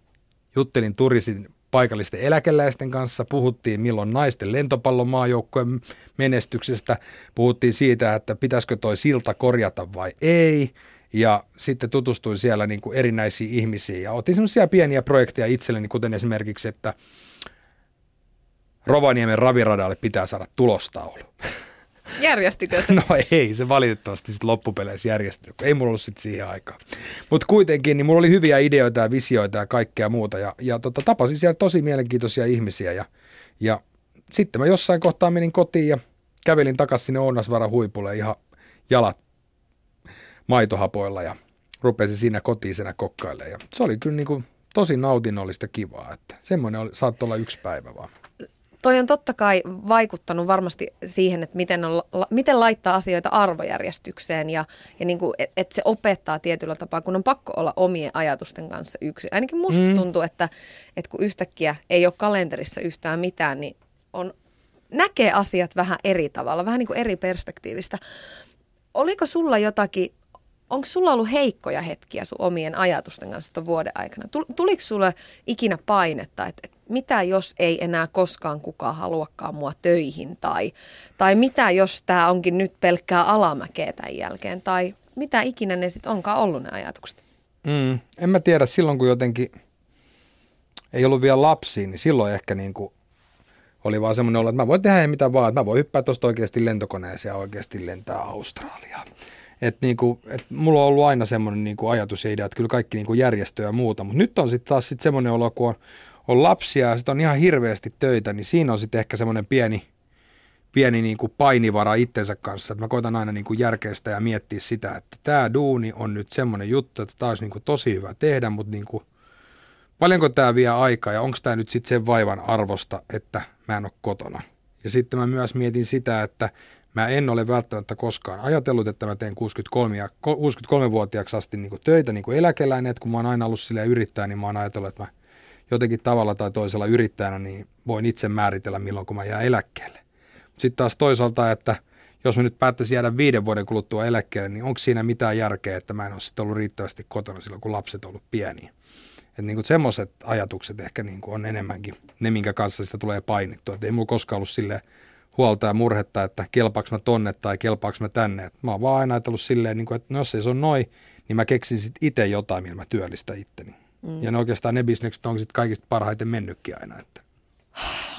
juttelin turisin paikallisten eläkeläisten kanssa, puhuttiin milloin naisten lentopallomaajoukkojen menestyksestä, puhuttiin siitä, että pitäisikö toi silta korjata vai ei, ja sitten tutustuin siellä niin kuin erinäisiin ihmisiin ja otin semmoisia pieniä projekteja itselleni, kuten esimerkiksi, että Rovaniemen raviradalle pitää saada tulostaulu. Järjestykö se? No ei, se valitettavasti sitten loppupeleissä järjestynyt, ei mulla ollut sitten siihen aikaa. Mutta kuitenkin, niin mulla oli hyviä ideoita ja visioita ja kaikkea muuta. Ja, ja tota, tapasin siellä tosi mielenkiintoisia ihmisiä. Ja, ja sitten mä jossain kohtaa menin kotiin ja kävelin takaisin sinne Ounasvaran huipulle ihan jalat maitohapoilla ja rupesin siinä kotiisena kokkailemaan. Ja se oli kyllä niin kuin tosi nautinnollista kivaa, että semmoinen oli, saattoi olla yksi päivä vaan. Toi on totta kai vaikuttanut varmasti siihen, että miten, on, miten laittaa asioita arvojärjestykseen ja, ja niin kuin, että et se opettaa tietyllä tapaa, kun on pakko olla omien ajatusten kanssa yksi. Ainakin musta mm. tuntuu, että, että kun yhtäkkiä ei ole kalenterissa yhtään mitään, niin on, näkee asiat vähän eri tavalla, vähän niin kuin eri perspektiivistä. Oliko sulla jotakin onko sulla ollut heikkoja hetkiä sun omien ajatusten kanssa tuon vuoden aikana? Tuliko sulle ikinä painetta, että, että mitä jos ei enää koskaan kukaan haluakaan mua töihin? Tai, tai mitä jos tämä onkin nyt pelkkää alamäkeä tämän jälkeen? Tai mitä ikinä ne sitten onkaan ollut ne ajatukset? Mm, en mä tiedä, silloin kun jotenkin ei ollut vielä lapsia, niin silloin ehkä niin kuin oli vaan semmoinen olo, että mä voin tehdä mitä vaan, että mä voin hyppää tuosta oikeasti lentokoneeseen ja oikeasti lentää Australiaan. Et niinku, et mulla on ollut aina semmoinen niinku ajatus ja idea, että kyllä kaikki niinku järjestöjä ja muuta, mutta nyt on sitten taas sit semmoinen olo, kun on, on lapsia ja sitten on ihan hirveästi töitä, niin siinä on sitten ehkä semmoinen pieni, pieni niinku painivara itsensä kanssa, että mä koitan aina niinku järkeistä ja miettiä sitä, että tämä duuni on nyt semmoinen juttu, että tämä olisi niinku tosi hyvä tehdä, mutta niinku, paljonko tämä vie aikaa ja onko tämä nyt sitten sen vaivan arvosta, että mä en ole kotona. Ja sitten mä myös mietin sitä, että mä en ole välttämättä koskaan ajatellut, että mä teen 63, 63-vuotiaaksi asti niin kuin töitä niin kuin eläkeläinen, että kun mä oon aina ollut sille yrittäjä, niin mä oon ajatellut, että mä jotenkin tavalla tai toisella yrittäjänä niin voin itse määritellä, milloin kun mä jään eläkkeelle. Sitten taas toisaalta, että jos mä nyt päättäisin jäädä viiden vuoden kuluttua eläkkeelle, niin onko siinä mitään järkeä, että mä en ole sitten ollut riittävästi kotona silloin, kun lapset on ollut pieniä. Että niin semmoiset ajatukset ehkä niin kuin on enemmänkin ne, minkä kanssa sitä tulee painittua. Että ei mulla koskaan ollut sille huolta ja murhetta, että kelpaaks mä tonne tai kelpaaks mä tänne. Et mä oon vaan aina ajatellut silleen, niin kuin, että no jos ei se on noin, niin mä keksin sitten itse jotain, millä mä työllistän itteni. Mm. Ja ne oikeastaan ne bisnekset on sitten kaikista parhaiten mennytkin aina. Että.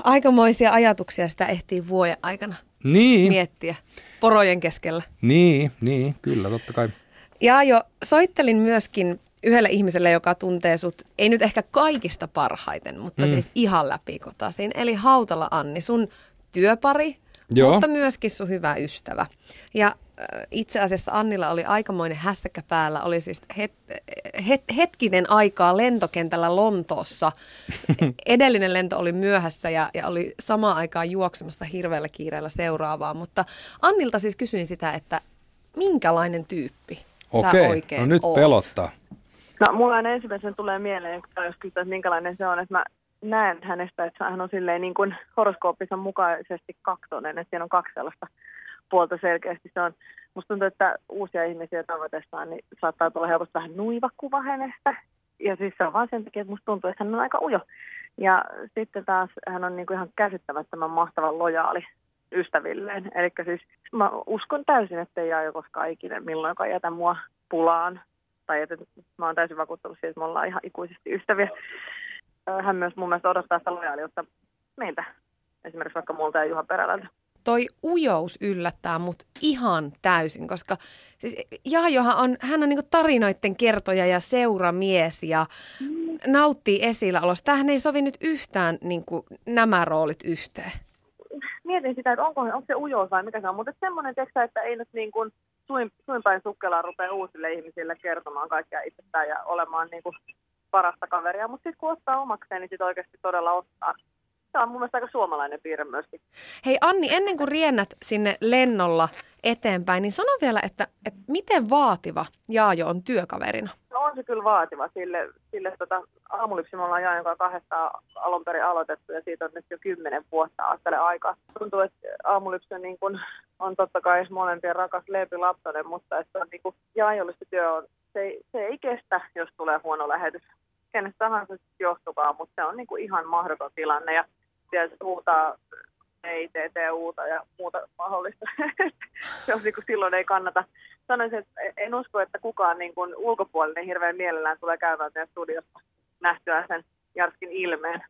Aikamoisia ajatuksia sitä ehtii vuoden aikana niin. miettiä porojen keskellä. Niin, niin, kyllä totta kai. Ja jo soittelin myöskin yhdelle ihmiselle, joka tuntee sut, ei nyt ehkä kaikista parhaiten, mutta mm. siis ihan läpikotaisin. Eli Hautala Anni, sun työpari, Joo. mutta myöskin sun hyvä ystävä. Ja itse asiassa Annilla oli aikamoinen hässäkkä päällä. Oli siis het, het, hetkinen aikaa lentokentällä Lontoossa. Edellinen lento oli myöhässä ja, ja oli samaan aikaan juoksemassa hirveällä kiireellä seuraavaa. Mutta Annilta siis kysyin sitä, että minkälainen tyyppi Okei, sä oikein no nyt oot? pelottaa. No mulla aina ensimmäisen tulee mieleen, jos kysytään, minkälainen se on, että mä näen hänestä, että hän on silleen niin kuin horoskooppissa mukaisesti kaksonen, että siinä on kaksi sellaista puolta selkeästi. Se on, musta tuntuu, että uusia ihmisiä tavoitessaan niin saattaa tulla helposti vähän nuiva kuva hänestä. Ja siis se on vaan sen takia, että musta tuntuu, että hän on aika ujo. Ja sitten taas hän on niin kuin ihan käsittämättömän mahtavan lojaali ystävilleen. Eli siis mä uskon täysin, että ei aio koskaan ikinä milloinkaan jätä mua pulaan. Tai että mä oon täysin vakuuttunut siitä, että me ollaan ihan ikuisesti ystäviä. Hän myös mun mielestä odottaa sitä lojaaliutta meiltä. Esimerkiksi vaikka multa ja Juha Perälältä toi ujous yllättää mut ihan täysin, koska siis Jaajohan on, hän on niinku tarinoiden kertoja ja seuramies ja mm. nauttii esilläolosta. Tähän ei sovi nyt yhtään niinku, nämä roolit yhteen. Mietin sitä, että onko, onko se ujous vai mikä se on, mutta semmoinen tekstä, että ei nyt niin kuin suin, suinpäin sukkelaan rupea uusille ihmisille kertomaan kaikkea itsestään ja olemaan niin kuin parasta kaveria, mutta sitten kun ottaa omakseen, niin sitten oikeasti todella ottaa tämä on mun mielestä aika suomalainen piirre myöskin. Hei Anni, ennen kuin riennät sinne lennolla eteenpäin, niin sano vielä, että, että miten vaativa Jaajo on työkaverina? No on se kyllä vaativa. Sille, sille tota, aamulypsi me ollaan Jaajon kanssa kahdesta alun perin aloitettu ja siitä on nyt jo kymmenen vuotta astele aikaa. Tuntuu, että aamulypsi on, niin kun, on totta kai molempien rakas Leepi Laptonen, mutta että on niin kuin, Jaajolle se työ on, se ei, se ei kestä, jos tulee huono lähetys kenestä tahansa johtukaa, mutta se on niin kuin ihan mahdoton tilanne. Ja siellä huutaa ei TTUta ja muuta mahdollista. se on niin kuin silloin ei kannata. Sanoisin, että en usko, että kukaan niin kuin ulkopuolinen hirveän mielellään tulee käymään meidän studiossa nähtyä sen Jarskin ilmeen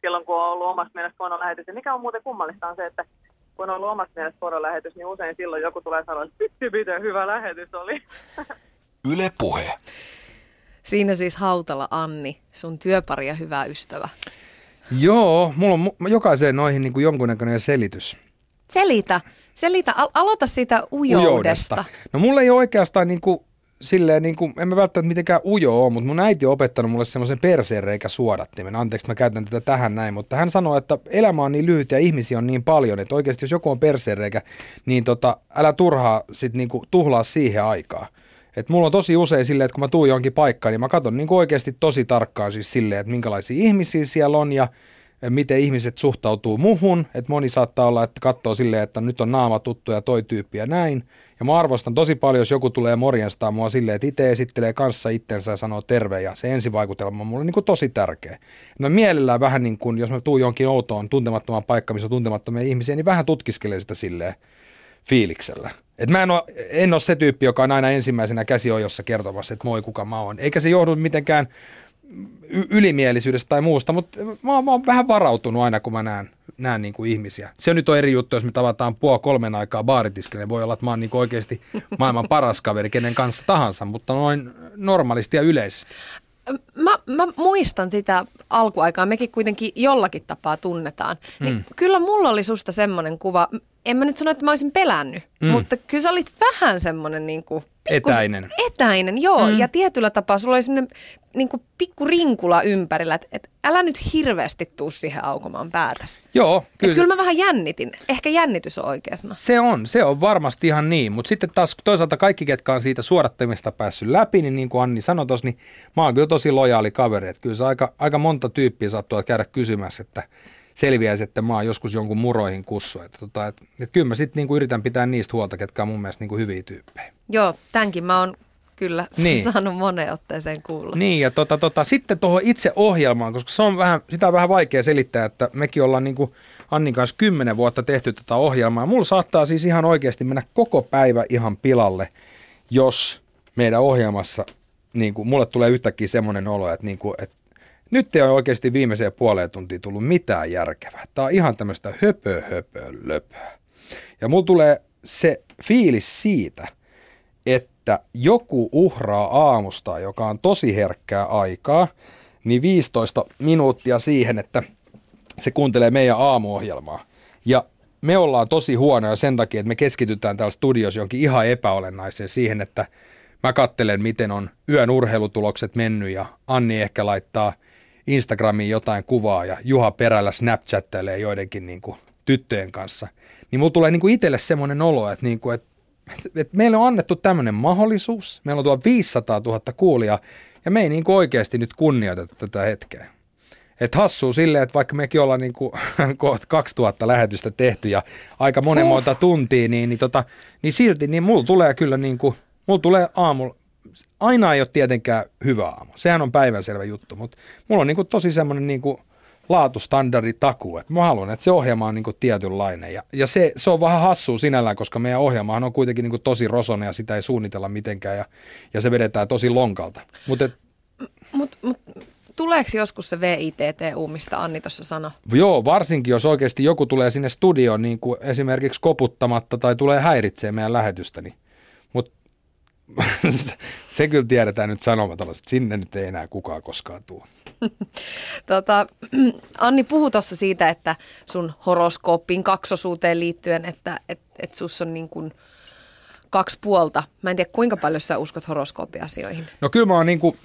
silloin, kun on ollut omasta mielestä huono lähetys. Ja mikä on muuten kummallista on se, että kun on ollut omasta mielestä huono lähetys, niin usein silloin joku tulee sanoa, että vitsi miten hyvä lähetys oli. Yle Puhe. Siinä siis Hautala Anni, sun työpari ja hyvä ystävä. Joo, mulla on jokaiseen noihin niin kuin jonkunnäköinen selitys. Selitä, selitä, Al- aloita siitä ujoudesta. ujoudesta. No mulla ei ole oikeastaan niin kuin, silleen, niin kuin, en mä välttämättä mitenkään ujo ole, mutta mun äiti on opettanut mulle semmoisen perseenreikä suodattimen. Anteeksi, mä käytän tätä tähän näin, mutta hän sanoi, että elämä on niin lyhyt ja ihmisiä on niin paljon, että oikeasti jos joku on perseenreikä, niin tota, älä turhaa sit niin kuin, tuhlaa siihen aikaa. Et mulla on tosi usein silleen, että kun mä tuun johonkin paikkaan, niin mä katson niin oikeasti tosi tarkkaan siis silleen, että minkälaisia ihmisiä siellä on ja miten ihmiset suhtautuu muhun. Että moni saattaa olla, että katsoo silleen, että nyt on naama tuttu ja toi tyyppi ja näin. Ja mä arvostan tosi paljon, jos joku tulee morjastaa mua silleen, että itse esittelee kanssa itsensä ja sanoo terve ja se ensivaikutelma on mulle niin kuin tosi tärkeä. Mä mielellään vähän niin kuin, jos mä tuun johonkin outoon tuntemattomaan paikkaan, missä on tuntemattomia ihmisiä, niin vähän tutkiskelee sitä silleen fiiliksellä. Et mä en ole, en ole se tyyppi, joka on aina ensimmäisenä käsiojossa kertomassa, että moi kuka mä oon. Eikä se johdu mitenkään ylimielisyydestä tai muusta, mutta mä oon, mä oon vähän varautunut aina, kun mä näen, näen niin kuin ihmisiä. Se nyt on eri juttu, jos me tavataan puoli kolmen aikaa baaritiskille, voi olla, että mä oon niin oikeasti maailman paras kaveri kenen kanssa tahansa, mutta noin normaalisti ja yleisesti. Mä, mä muistan sitä alkuaikaa, mekin kuitenkin jollakin tapaa tunnetaan. Niin mm. Kyllä mulla oli susta semmoinen kuva, en mä nyt sano, että mä olisin pelännyt, mm. mutta kyllä sä olit vähän semmoinen niin kuin, Etäinen. Etäinen, joo. Mm. Ja tietyllä tapaa sulla oli semmoinen niin kuin pikku rinkula ympärillä, että, että älä nyt hirveästi tuu siihen aukomaan päätäsi. Joo, Kyllä. kyllä. kyllä mä vähän jännitin. Ehkä jännitys on oikea sana. Se on, se on varmasti ihan niin, mutta sitten taas toisaalta kaikki, ketkä on siitä suorattamista päässyt läpi, niin niin kuin Anni sanoi tuossa, niin mä oon kyllä tosi lojaali kaveri, että kyllä se aika, aika monta tyyppiä sattuu käydä kysymässä, että selviäisi, että mä oon joskus jonkun muroihin kussu. Että, tota, että, että kyllä mä sitten niin yritän pitää niistä huolta, ketkä on mun mielestä niin kuin hyviä tyyppejä. Joo, tämänkin mä oon kyllä Niin. saanut moneen otteeseen kuulla. Niin, ja tota, tota, sitten tuohon itse ohjelmaan, koska se on vähän, sitä on vähän vaikea selittää, että mekin ollaan niin kuin Annin kanssa kymmenen vuotta tehty tätä ohjelmaa. Mulla saattaa siis ihan oikeasti mennä koko päivä ihan pilalle, jos meidän ohjelmassa, niin kuin, mulle tulee yhtäkkiä semmoinen olo, että, niin kuin, että nyt ei ole oikeasti viimeiseen puoleen tuntiin tullut mitään järkevää. Tämä on ihan tämmöistä höpö, höpö, löpöä. Ja mulla tulee se fiilis siitä, että joku uhraa aamusta, joka on tosi herkkää aikaa, niin 15 minuuttia siihen, että se kuuntelee meidän aamuohjelmaa. Ja me ollaan tosi huonoja sen takia, että me keskitytään täällä studiossa jonkin ihan epäolennaiseen siihen, että mä kattelen, miten on yön urheilutulokset mennyt ja Anni ehkä laittaa Instagramiin jotain kuvaa ja Juha perällä Snapchattailee joidenkin niin kuin, tyttöjen kanssa. Niin mulla tulee niin kuin itselle semmoinen olo, että, niin kuin, että, että meille on annettu tämmöinen mahdollisuus. Meillä on tuo 500 000 kuulijaa ja me ei niin kuin oikeasti nyt kunnioiteta tätä hetkeä. Et hassuu silleen, että vaikka mekin ollaan niin kuin, kohta 2000 lähetystä tehty ja aika monen Huh. monta tuntia, niin, niin, tota, niin silti niin mulla tulee kyllä niin kuin, mulla tulee aamulla, aina ei ole tietenkään hyvä aamu. Sehän on päivänselvä juttu, mutta mulla on niin kuin tosi semmoinen niin kuin laatustandardi takuu, että mä haluan, että se ohjelma on niin kuin tietynlainen. Ja, ja se, se, on vähän hassua sinällään, koska meidän ohjelmahan on kuitenkin niin kuin tosi rosonen ja sitä ei suunnitella mitenkään ja, ja se vedetään tosi lonkalta. Mutta Mut, mut, tuleeko joskus se VITTU, mistä Anni tuossa sanoi? Joo, varsinkin jos oikeasti joku tulee sinne studioon niin kuin esimerkiksi koputtamatta tai tulee häiritsemään meidän lähetystä, niin, se kyllä tiedetään nyt sanomatalossa, että sinne nyt ei enää kukaan koskaan tuo. Tota, Anni puhui tuossa siitä, että sun horoskooppiin kaksosuuteen liittyen, että et, et sus on niin kuin kaksi puolta. Mä en tiedä, kuinka paljon sä uskot horoskooppiasioihin. No kyllä mä oon niin kuin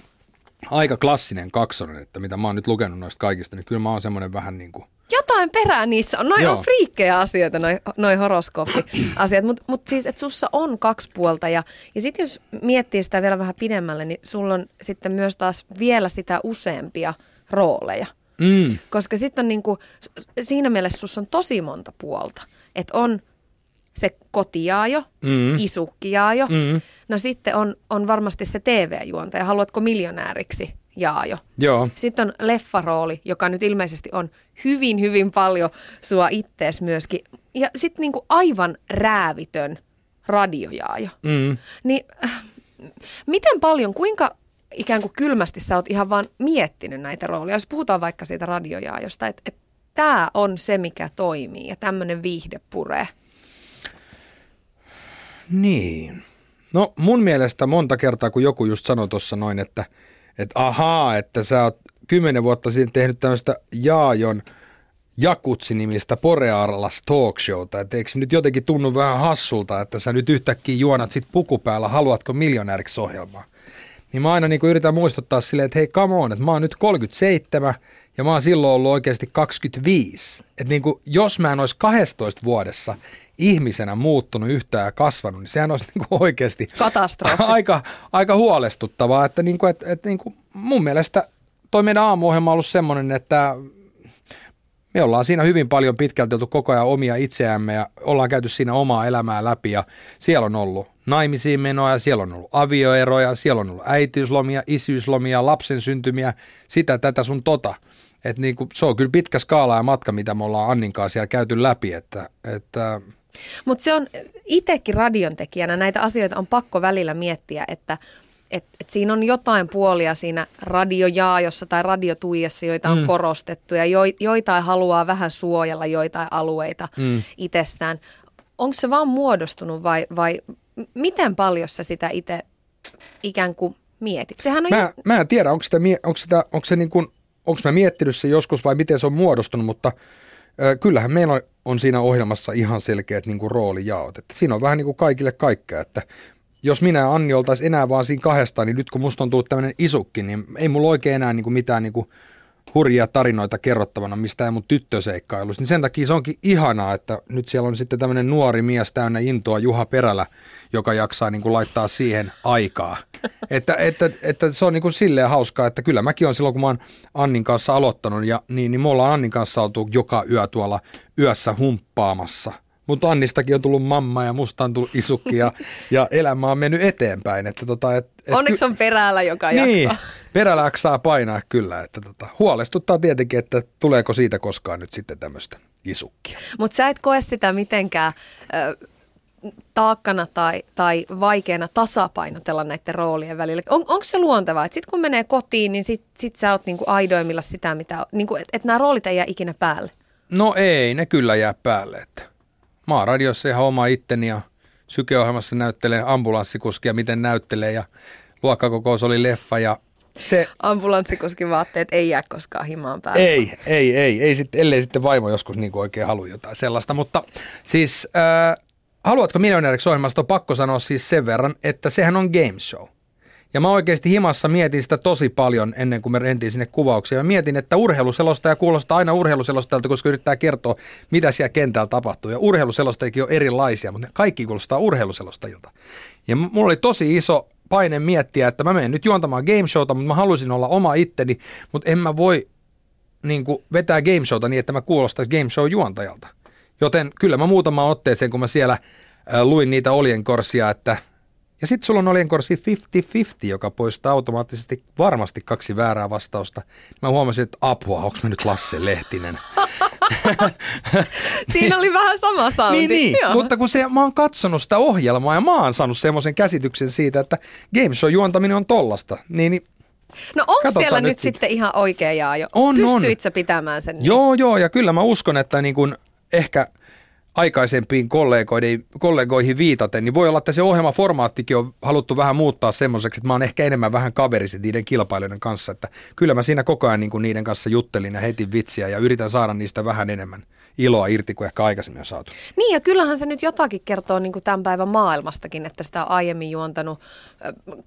aika klassinen kaksonen, että mitä mä oon nyt lukenut noista kaikista, niin kyllä mä oon semmoinen vähän niin kuin, Jotain perää niissä on. Noin Joo. on friikkejä asioita, noin noi horoskooppiasiat. Mutta mut siis, että sussa on kaksi puolta. Ja, ja sitten jos miettii sitä vielä vähän pidemmälle, niin sulla on sitten myös taas vielä sitä useampia rooleja. mm, Koska sitten on niinku, siinä mielessä sussa on tosi monta puolta. Että on se kotijaajo, Mm. isukkijaajo. Mm. Mm. No sitten on, on varmasti se TV-juontaja. Haluatko miljonääriksi jaajo? joo, Sitten on leffarooli, joka nyt ilmeisesti on hyvin, hyvin paljon sua ittees myöskin. Ja sitten niinku aivan räävitön radiojaajo. mm. Niin äh, miten paljon, kuinka ikään kuin kylmästi sä oot ihan vaan miettinyt näitä rooleja? Jos puhutaan vaikka siitä radiojaajosta, että et, tämä on se, mikä toimii ja tämmöinen viihde puree. Niin. No mun mielestä monta kertaa, kun joku just sanoi tuossa noin, että, että ahaa, että sä oot kymmenen vuotta sitten tehnyt tämmöistä Jaajon Jakutsi-nimistä Porealas talk showta, että eikö nyt jotenkin tunnu vähän hassulta, että sä nyt yhtäkkiä juonat sit puku päällä, haluatko miljonääriksi ohjelmaa? Niin mä aina niin yritän muistuttaa silleen, että hei come on, että mä oon nyt 37 ja mä oon silloin ollut oikeasti 25. Että niin jos mä en olisi 12 vuodessa ihmisenä muuttunut yhtään ja kasvanut, niin sehän olisi niin kuin oikeasti Katastrofi. aika, aika huolestuttavaa. Että niin kuin, että, että niin kuin mun mielestä toi meidän aamuohjelma on ollut semmoinen, että me ollaan siinä hyvin paljon pitkälti oltu koko ajan omia itseämme ja ollaan käyty siinä omaa elämää läpi ja siellä on ollut naimisiin menoja, siellä on ollut avioeroja, siellä on ollut äitiyslomia, isyyslomia, lapsen syntymiä, sitä, tätä sun tota. Et niinku, se on kyllä pitkä skaala ja matka, mitä me ollaan Annin kanssa siellä käyty läpi, että, että Mutta se on itsekin radiontekijänä näitä asioita on pakko välillä miettiä, että et, et siinä on jotain puolia siinä radiojaajossa tai radiotuijassa, joita on mm. korostettu ja jo, joitain haluaa vähän suojella joitain alueita mm. itsessään. Onko se vaan muodostunut vai, vai miten paljon sä sitä itse ikään kuin mietit? Sehän on mä, jo... mä en tiedä, onko, sitä, onko, sitä, onko se niin kuin, onko mä miettinyt se joskus vai miten se on muodostunut, mutta kyllähän meillä on, siinä ohjelmassa ihan selkeät niin kuin roolijaot. Että siinä on vähän niin kuin kaikille kaikkea, että jos minä ja Anni oltaisiin enää vaan siinä kahdesta, niin nyt kun musta on tullut tämmöinen isukki, niin ei mulla oikein enää niin kuin mitään niin kuin hurjia tarinoita kerrottavana mistään mun tyttöseikkailusta. Niin sen takia se onkin ihanaa, että nyt siellä on sitten tämmöinen nuori mies täynnä intoa Juha Perälä, joka jaksaa niin kuin laittaa siihen aikaa. Että, että, että se on niin kuin silleen hauskaa, että kyllä mäkin on silloin, kun mä oon Annin kanssa aloittanut, ja, niin, niin me ollaan Annin kanssa oltu joka yö tuolla yössä humppaamassa – mutta Annistakin on tullut mamma ja musta on tullut isukki ja, ja elämä on mennyt eteenpäin. Että tota, et, et Onneksi on peräällä, joka niin, jaksaa. Perällä jaksaa painaa kyllä. Että tota, huolestuttaa tietenkin, että tuleeko siitä koskaan nyt sitten tämmöistä isukkia. Mutta sä et koe sitä mitenkään ö, taakkana tai, tai vaikeana tasapainotella näiden roolien välillä. On, onko se luontevaa, että sitten kun menee kotiin, niin sit, sit sä oot niinku aidoimmilla sitä, mitä, niinku, että et nämä roolit ei jää ikinä päälle? No ei, ne kyllä jää päälle. Että mä oon radiossa ihan oma itteni ja sykeohjelmassa näyttelen ambulanssikuskia, miten näyttelee ja luokkakokous oli leffa ja se... Ambulanssikuskin vaatteet ei jää koskaan himaan päälle. Ei, ei, ei, ei sit, ellei sitten vaimo joskus niin oikein halua jotain sellaista, mutta siis äh, haluatko miljonääriksi ohjelmasta on pakko sanoa siis sen verran, että sehän on game show. Ja mä oikeasti himassa mietin sitä tosi paljon ennen kuin me rentiin sinne kuvauksia. Mä mietin, että urheiluselostaja kuulostaa aina urheiluselostajalta, koska yrittää kertoa, mitä siellä kentällä tapahtuu. Ja urheiluselostajakin on erilaisia, mutta ne kaikki kuulostaa urheiluselostajilta. Ja mulla oli tosi iso paine miettiä, että mä menen nyt juontamaan game showta, mutta mä haluaisin olla oma itteni, mutta en mä voi niin kuin, vetää game showta niin, että mä kuulostan game show juontajalta. Joten kyllä mä muutamaan otteeseen, kun mä siellä luin niitä oljenkorsia, että – ja sitten sulla on oljenkorsi 50-50, joka poistaa automaattisesti varmasti kaksi väärää vastausta. Mä huomasin, että apua, onko mä nyt Lasse Lehtinen? Siinä oli vähän sama soundi. Niin, niin. mutta kun se, mä oon katsonut sitä ohjelmaa ja mä oon saanut semmoisen käsityksen siitä, että game show juontaminen on tollasta, niin, niin No onko siellä nyt, nyt sitten ihan oikea jaajo? On, Pystyit on. sä pitämään sen? Niin? Joo, joo, ja kyllä mä uskon, että niin kun ehkä – aikaisempiin kollegoihin, kollegoihin viitaten, niin voi olla, että se ohjelmaformaattikin on haluttu vähän muuttaa semmoiseksi, että mä oon ehkä enemmän vähän kaverisi niiden kilpailijoiden kanssa, että kyllä mä siinä koko ajan niin kuin niiden kanssa juttelin ja heitin vitsiä ja yritän saada niistä vähän enemmän iloa irti kuin ehkä aikaisemmin on saatu. Niin ja kyllähän se nyt jotakin kertoo niin kuin tämän päivän maailmastakin, että sitä on aiemmin juontanut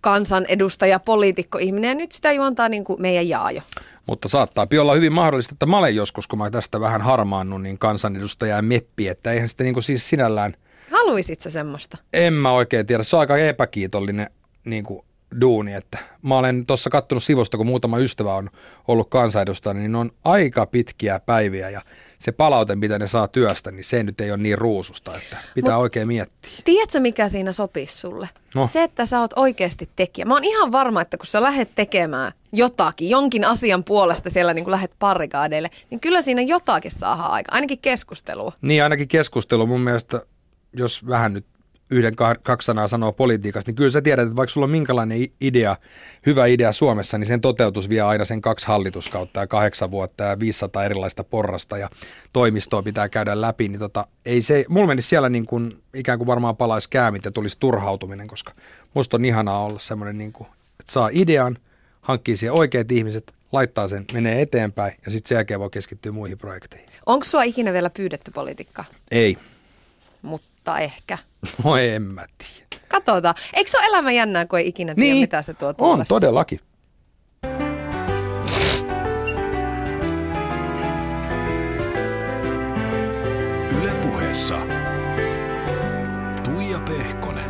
kansanedustaja, poliitikko, ihminen ja nyt sitä juontaa niin kuin meidän Jaajo. Mutta saattaa olla hyvin mahdollista, että mä olen joskus, kun mä tästä vähän harmaannut, niin kansanedustaja ja meppi, että eihän sitten niin kuin siis sinällään... Haluisit sä semmoista? En mä oikein tiedä. Se on aika epäkiitollinen niin kuin duuni, että mä olen tuossa kattonut sivusta, kun muutama ystävä on ollut kansanedustaja, niin ne on aika pitkiä päiviä ja se palaute, mitä ne saa työstä, niin se nyt ei ole niin ruususta, että pitää Mut, oikein miettiä. Tiedätkö, mikä siinä sopisi sulle? No. Se, että sä oot oikeasti tekijä. Mä oon ihan varma, että kun sä lähdet tekemään jotakin, jonkin asian puolesta siellä niin kun lähdet parikaadeille, niin kyllä siinä jotakin saa aika, ainakin keskustelua. Niin, ainakin keskustelu mun mielestä, jos vähän nyt yhden, kaksi sanaa sanoo politiikasta, niin kyllä sä tiedät, että vaikka sulla on minkälainen idea, hyvä idea Suomessa, niin sen toteutus vie aina sen kaksi hallituskautta ja kahdeksan vuotta ja 500 erilaista porrasta ja toimistoa pitää käydä läpi, niin tota, ei se, mulla menisi siellä niin kuin, ikään kuin varmaan palaisi käämit ja tulisi turhautuminen, koska musta on ihanaa olla semmoinen, niin kuin, että saa idean, hankkii siihen oikeat ihmiset, laittaa sen, menee eteenpäin ja sitten sen jälkeen voi keskittyä muihin projekteihin. Onko sua ikinä vielä pyydetty politiikkaa? Ei. Mutta ehkä. No en mä tiedä. Katsotaan. Eikö se ole elämä jännää, kun ei ikinä tiedä, niin. mitä se tuo tullessa? On, todellakin. Yle puheessa. Tuija Pehkonen.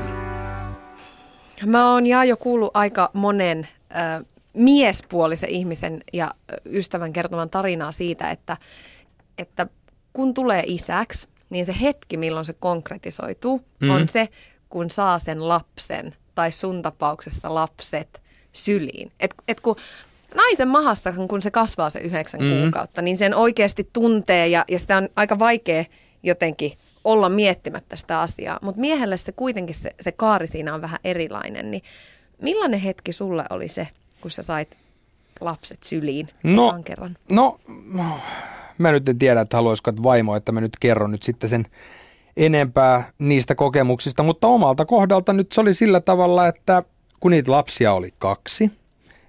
Mä oon jo kuullut aika monen äh, miespuolisen ihmisen ja ystävän kertoman tarinaa siitä, että, että kun tulee isäksi, niin se hetki, milloin se konkretisoituu, mm. on se, kun saa sen lapsen tai sun tapauksessa lapset syliin. Et, et kun naisen mahassa, kun se kasvaa se yhdeksän mm. kuukautta, niin sen oikeasti tuntee ja, ja sitä on aika vaikea jotenkin olla miettimättä sitä asiaa. Mutta miehelle se kuitenkin se, se kaari siinä on vähän erilainen. Niin Millainen hetki sulle oli se, kun sä sait lapset syliin No. kerran? No, mä nyt en tiedä, että haluaisiko että vaimo, että mä nyt kerron nyt sitten sen enempää niistä kokemuksista, mutta omalta kohdalta nyt se oli sillä tavalla, että kun niitä lapsia oli kaksi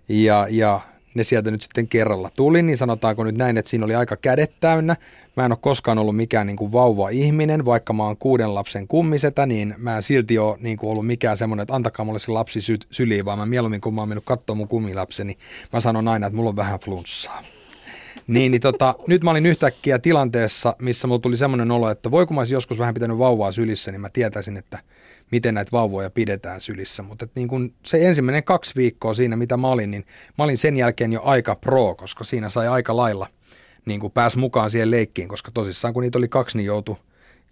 ja, ja ne sieltä nyt sitten kerralla tuli, niin sanotaanko nyt näin, että siinä oli aika kädet täynnä. Mä en ole koskaan ollut mikään niin kuin vauva-ihminen, vaikka mä oon kuuden lapsen kummisetä, niin mä en silti ole niin kuin ollut mikään semmoinen, että antakaa mulle se lapsi sy- syliin, vaan mä mieluummin kun mä oon mennyt katsoa mun kummilapseni, mä sanon aina, että mulla on vähän flunssaa. Niin, niin tota, nyt mä olin yhtäkkiä tilanteessa, missä mulla tuli semmoinen olo, että voi kun mä olisin joskus vähän pitänyt vauvaa sylissä, niin mä tietäisin, että miten näitä vauvoja pidetään sylissä. Mutta et niin kun se ensimmäinen kaksi viikkoa siinä, mitä mä olin, niin mä olin sen jälkeen jo aika pro, koska siinä sai aika lailla niin kuin pääs mukaan siihen leikkiin, koska tosissaan kun niitä oli kaksi, niin joutui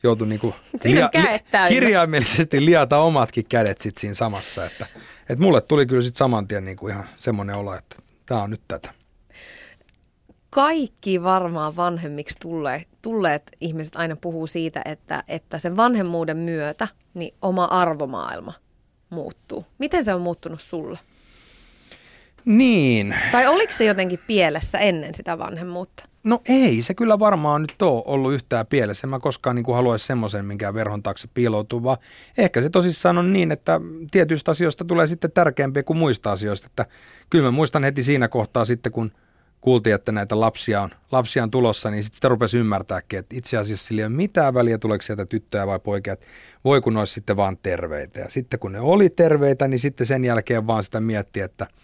joutu niin kuin täynnä. kirjaimellisesti liata omatkin kädet sit siinä samassa. Että, että mulle tuli kyllä sitten saman tien niin kuin ihan semmoinen olo, että tämä on nyt tätä. Kaikki varmaan vanhemmiksi tulleet, tulleet ihmiset aina puhuu siitä, että, että sen vanhemmuuden myötä niin oma arvomaailma muuttuu. Miten se on muuttunut sulle? Niin, Tai oliko se jotenkin pielessä ennen sitä vanhemmuutta? No ei, se kyllä varmaan nyt ole ollut yhtään pielessä. En mä koskaan niin kuin haluaisi semmoisen, minkä verhon taakse piiloutuu, vaan ehkä se tosissaan on niin, että tietyistä asioista tulee sitten tärkeämpiä kuin muista asioista. Että kyllä mä muistan heti siinä kohtaa sitten, kun kuultiin, että näitä lapsia on, lapsia on tulossa, niin sitten sitä rupesi ymmärtääkin, että itse asiassa sillä ei ole mitään väliä, tuleeko sieltä tyttöjä vai poikia, että voi kun ne olisi sitten vaan terveitä. Ja sitten kun ne oli terveitä, niin sitten sen jälkeen vaan sitä mietti, että –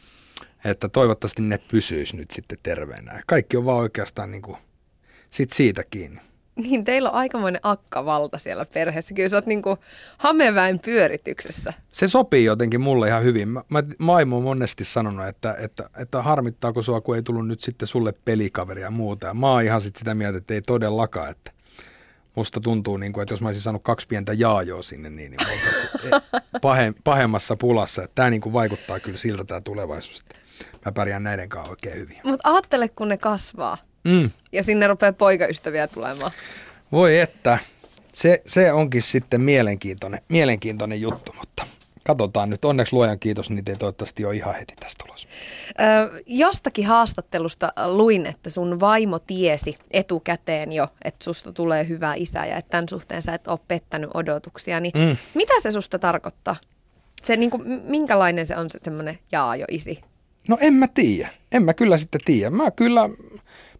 että toivottavasti ne pysyisi nyt sitten terveenä. Kaikki on vaan oikeastaan niin kuin sit siitä kiinni. Niin teillä on aikamoinen akkavalta siellä perheessä. Kyllä sä oot niinku hameväen pyörityksessä. Se sopii jotenkin mulle ihan hyvin. Mä, mä, Maimo on monesti sanonut, että, että, että harmittaako sua, kun ei tullut nyt sitten sulle pelikaveria ja muuta. Ja mä oon ihan sit sitä mieltä, että ei todellakaan, että musta tuntuu, niin kuin, että jos mä olisin saanut kaksi pientä jaajoa sinne, niin, niin oltaisiin pahe, pahemmassa pulassa. Tämä niin kuin vaikuttaa kyllä siltä tämä tulevaisuus. Että mä pärjään näiden kanssa oikein hyvin. Mutta ajattele, kun ne kasvaa Mm. ja sinne rupeaa poikaystäviä tulemaan. Voi että, se, se onkin sitten mielenkiintoinen, mielenkiintoinen juttu, mutta katsotaan nyt. Onneksi luojan kiitos, niitä ei toivottavasti ole ihan heti tästä tulossa. Ö, jostakin haastattelusta luin, että sun vaimo tiesi etukäteen jo, että susta tulee hyvä isä ja että tämän suhteen sä et ole pettänyt odotuksia. Niin Mm. Mitä se susta tarkoittaa? Se, niin kuin, minkälainen se on se semmoinen jaajo-isi? No en mä tiedä. En mä kyllä sitten tiedä. Mä kyllä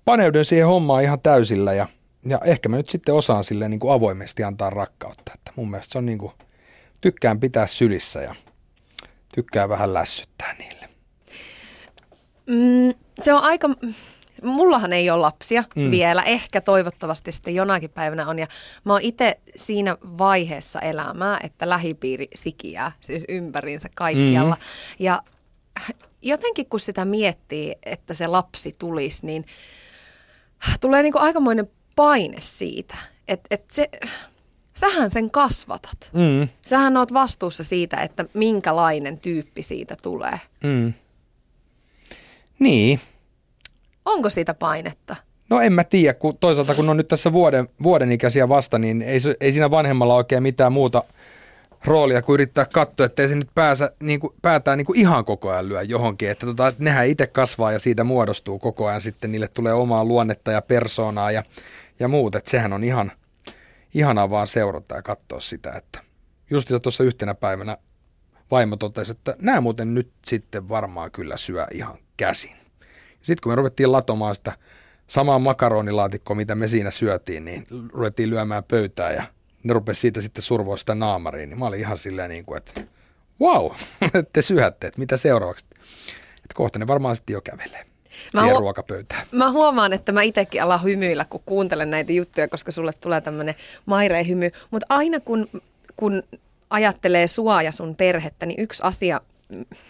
paneudun siihen hommaan ihan täysillä ja, ja ehkä mä nyt sitten osaan silleen niin kuin avoimesti antaa rakkautta. Että mun mielestä se on niin kuin, tykkään pitää sylissä ja tykkään vähän lässyttää niille. Mm, se on aika... Mullahan ei ole lapsia Mm. mm. vielä, ehkä toivottavasti sitten jonakin päivänä on. Ja mä oon itse siinä vaiheessa elämää, että lähipiiri sikiää siis ympäriinsä kaikkialla. Mm. Ja jotenkin kun sitä miettii, että se lapsi tulisi, niin tulee niinku aikamoinen paine siitä, että et se, sähän sen kasvatat. Mm, Sähän oot vastuussa siitä, että minkälainen tyyppi siitä tulee. mm. Niin, Onko siitä painetta? No en mä tiedä, kun toisaalta kun on nyt tässä vuoden, vuoden ikäisiä vasta, niin ei, ei siinä vanhemmalla oikein mitään muuta roolia kuin yrittää katsoa, ettei se nyt pääsä, niin kuin, päätään niin kuin ihan koko ajan lyö johonkin. Että tota, että nehän itse kasvaa ja siitä muodostuu koko ajan sitten, niille tulee omaa luonnetta ja persoonaa ja, ja muut. Että sehän on ihan, ihanaa vaan seurata ja katsoa sitä, että just tuossa yhtenä päivänä vaimo totesi, että nämä muuten nyt sitten varmaan kyllä syö ihan käsin. Sitten kun me ruvettiin latomaan sitä samaa makaronilaatikkoa, mitä me siinä syötiin, niin ruvettiin lyömään pöytää ja ne rupesi siitä sitten survoa sitä naamariin. Niin mä olin ihan silleen niin kuin, että wow, te syötte, että mitä seuraavaksi. Että kohta ne varmaan sitten jo kävelee Mä siihen huo- ruokapöytään. Mä huomaan, että mä itsekin alan hymyillä, kun kuuntelen näitä juttuja, koska sulle tulee tämmöinen maireen hymy. Mutta aina kun, kun ajattelee sua ja sun perhettä, niin yksi asia,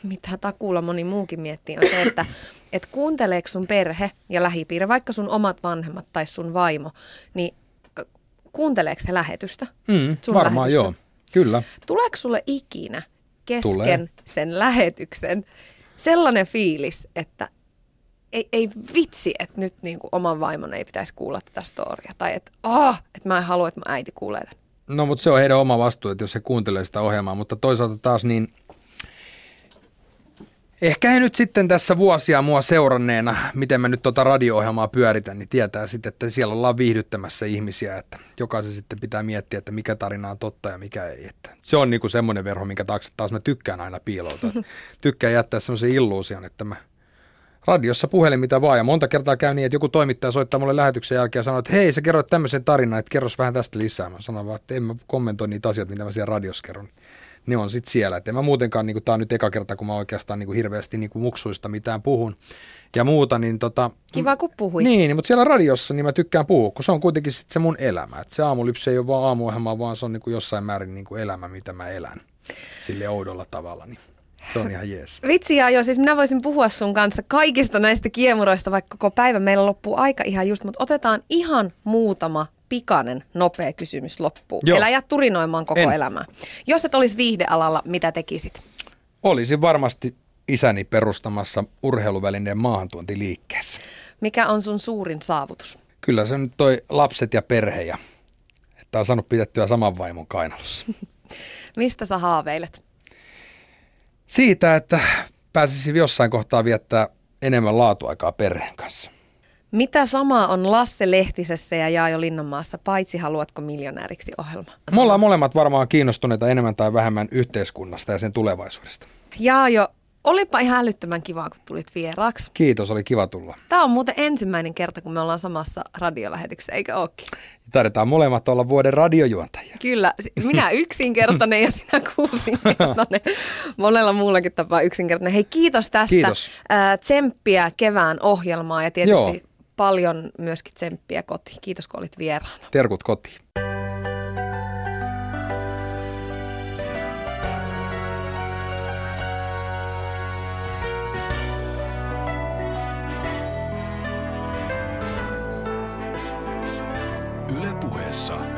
mitä takuulla moni muukin miettii, on se, että et kuunteleeko sun perhe ja lähipiiri, vaikka sun omat vanhemmat tai sun vaimo, niin kuunteleeko se lähetystä? Mm, sun varmaan lähetystä? joo, kyllä. Tuleeko sulle ikinä kesken Tulee. sen lähetyksen sellainen fiilis, että ei, ei vitsi, että nyt niin kuin oman vaimon ei pitäisi kuulla tätä storia. Tai että, oh, että mä en halua, että mun äiti kuulee tämän. No mutta se on heidän oma vastuu, että jos he kuuntelee sitä ohjelmaa, mutta toisaalta taas niin Ehkä he nyt sitten tässä vuosia mua seuranneena, miten mä nyt tuota radio-ohjelmaa pyöritän, niin tietää sitten, että siellä ollaan viihdyttämässä ihmisiä, että jokaisen sitten pitää miettiä, että mikä tarina on totta ja mikä ei. Että se on niinku semmoinen verho, minkä taakse taas mä tykkään aina piiloutua. tykkään jättää semmoisen illuusion, että mä radiossa puhelin mitä vaan. Ja monta kertaa käy niin, että joku toimittaja soittaa mulle lähetyksen jälkeen ja sanoo, että hei, sä kerroit tämmöisen tarinan, että kerros vähän tästä lisää. Mä sanon vaan, että en mä kommentoi niitä asioita, mitä mä siellä radiossa kerron. Ne on sitten siellä. Että en mä muutenkaan, niin tämä on nyt eka kerta, kun mä oikeastaan niin kuin hirveästi niin kuin muksuista mitään puhun ja muuta. Niin tota, Kiva, kun puhuit. Niin, mutta siellä radiossa niin mä tykkään puhua, kun se on kuitenkin sit se mun elämä. Et se aamulypsy ei ole vaan aamuohjelma, vaan se on niin kuin jossain määrin niin kuin elämä, mitä mä elän sille oudolla tavalla. Niin se on ihan jees. Vitsi ja jo, siis minä voisin puhua sun kanssa kaikista näistä kiemuroista, vaikka koko päivä meillä loppuu aika ihan just, mutta otetaan ihan muutama pikainen, nopea kysymys loppuun. Joo. Elä jää turinoimaan koko En. elämää. Jos et olisi viihdealalla, mitä tekisit? Olisin varmasti isäni perustamassa urheiluvälineen maahantuontiliikkeessä. Mikä on sun suurin saavutus? Kyllä se nyt toi lapset ja perhe ja että on saanut pidettyä saman vaimon kainalossa. Mistä sä haaveilet? Siitä, että pääsisi jossain kohtaa viettää enemmän laatuaikaa perheen kanssa. Mitä samaa on Lasse Lehtisessä ja Jaajo Linnanmaassa, paitsi haluatko miljonääriksi ohjelma? Me ollaan molemmat varmaan kiinnostuneita enemmän tai vähemmän yhteiskunnasta ja sen tulevaisuudesta. Jaajo, olipa ihan älyttömän kiva, kun tulit vieraaksi. Kiitos, oli kiva tulla. Tämä on muuten ensimmäinen kerta, kun me ollaan samassa radiolähetyksessä, eikö ookin? Taidetaan molemmat olla vuoden radiojuontajia. Kyllä, minä yksinkertainen ja sinä kuusinkertainen. Monella muullakin tapaa yksinkertainen. Hei, kiitos tästä. Kiitos. Tsemppiä kevään ohjelmaa ja tietysti Joo. Paljon myöskin tsemppiä kotiin. Kiitos, kun olit vieraana. Terkut kotiin. Yle puheessa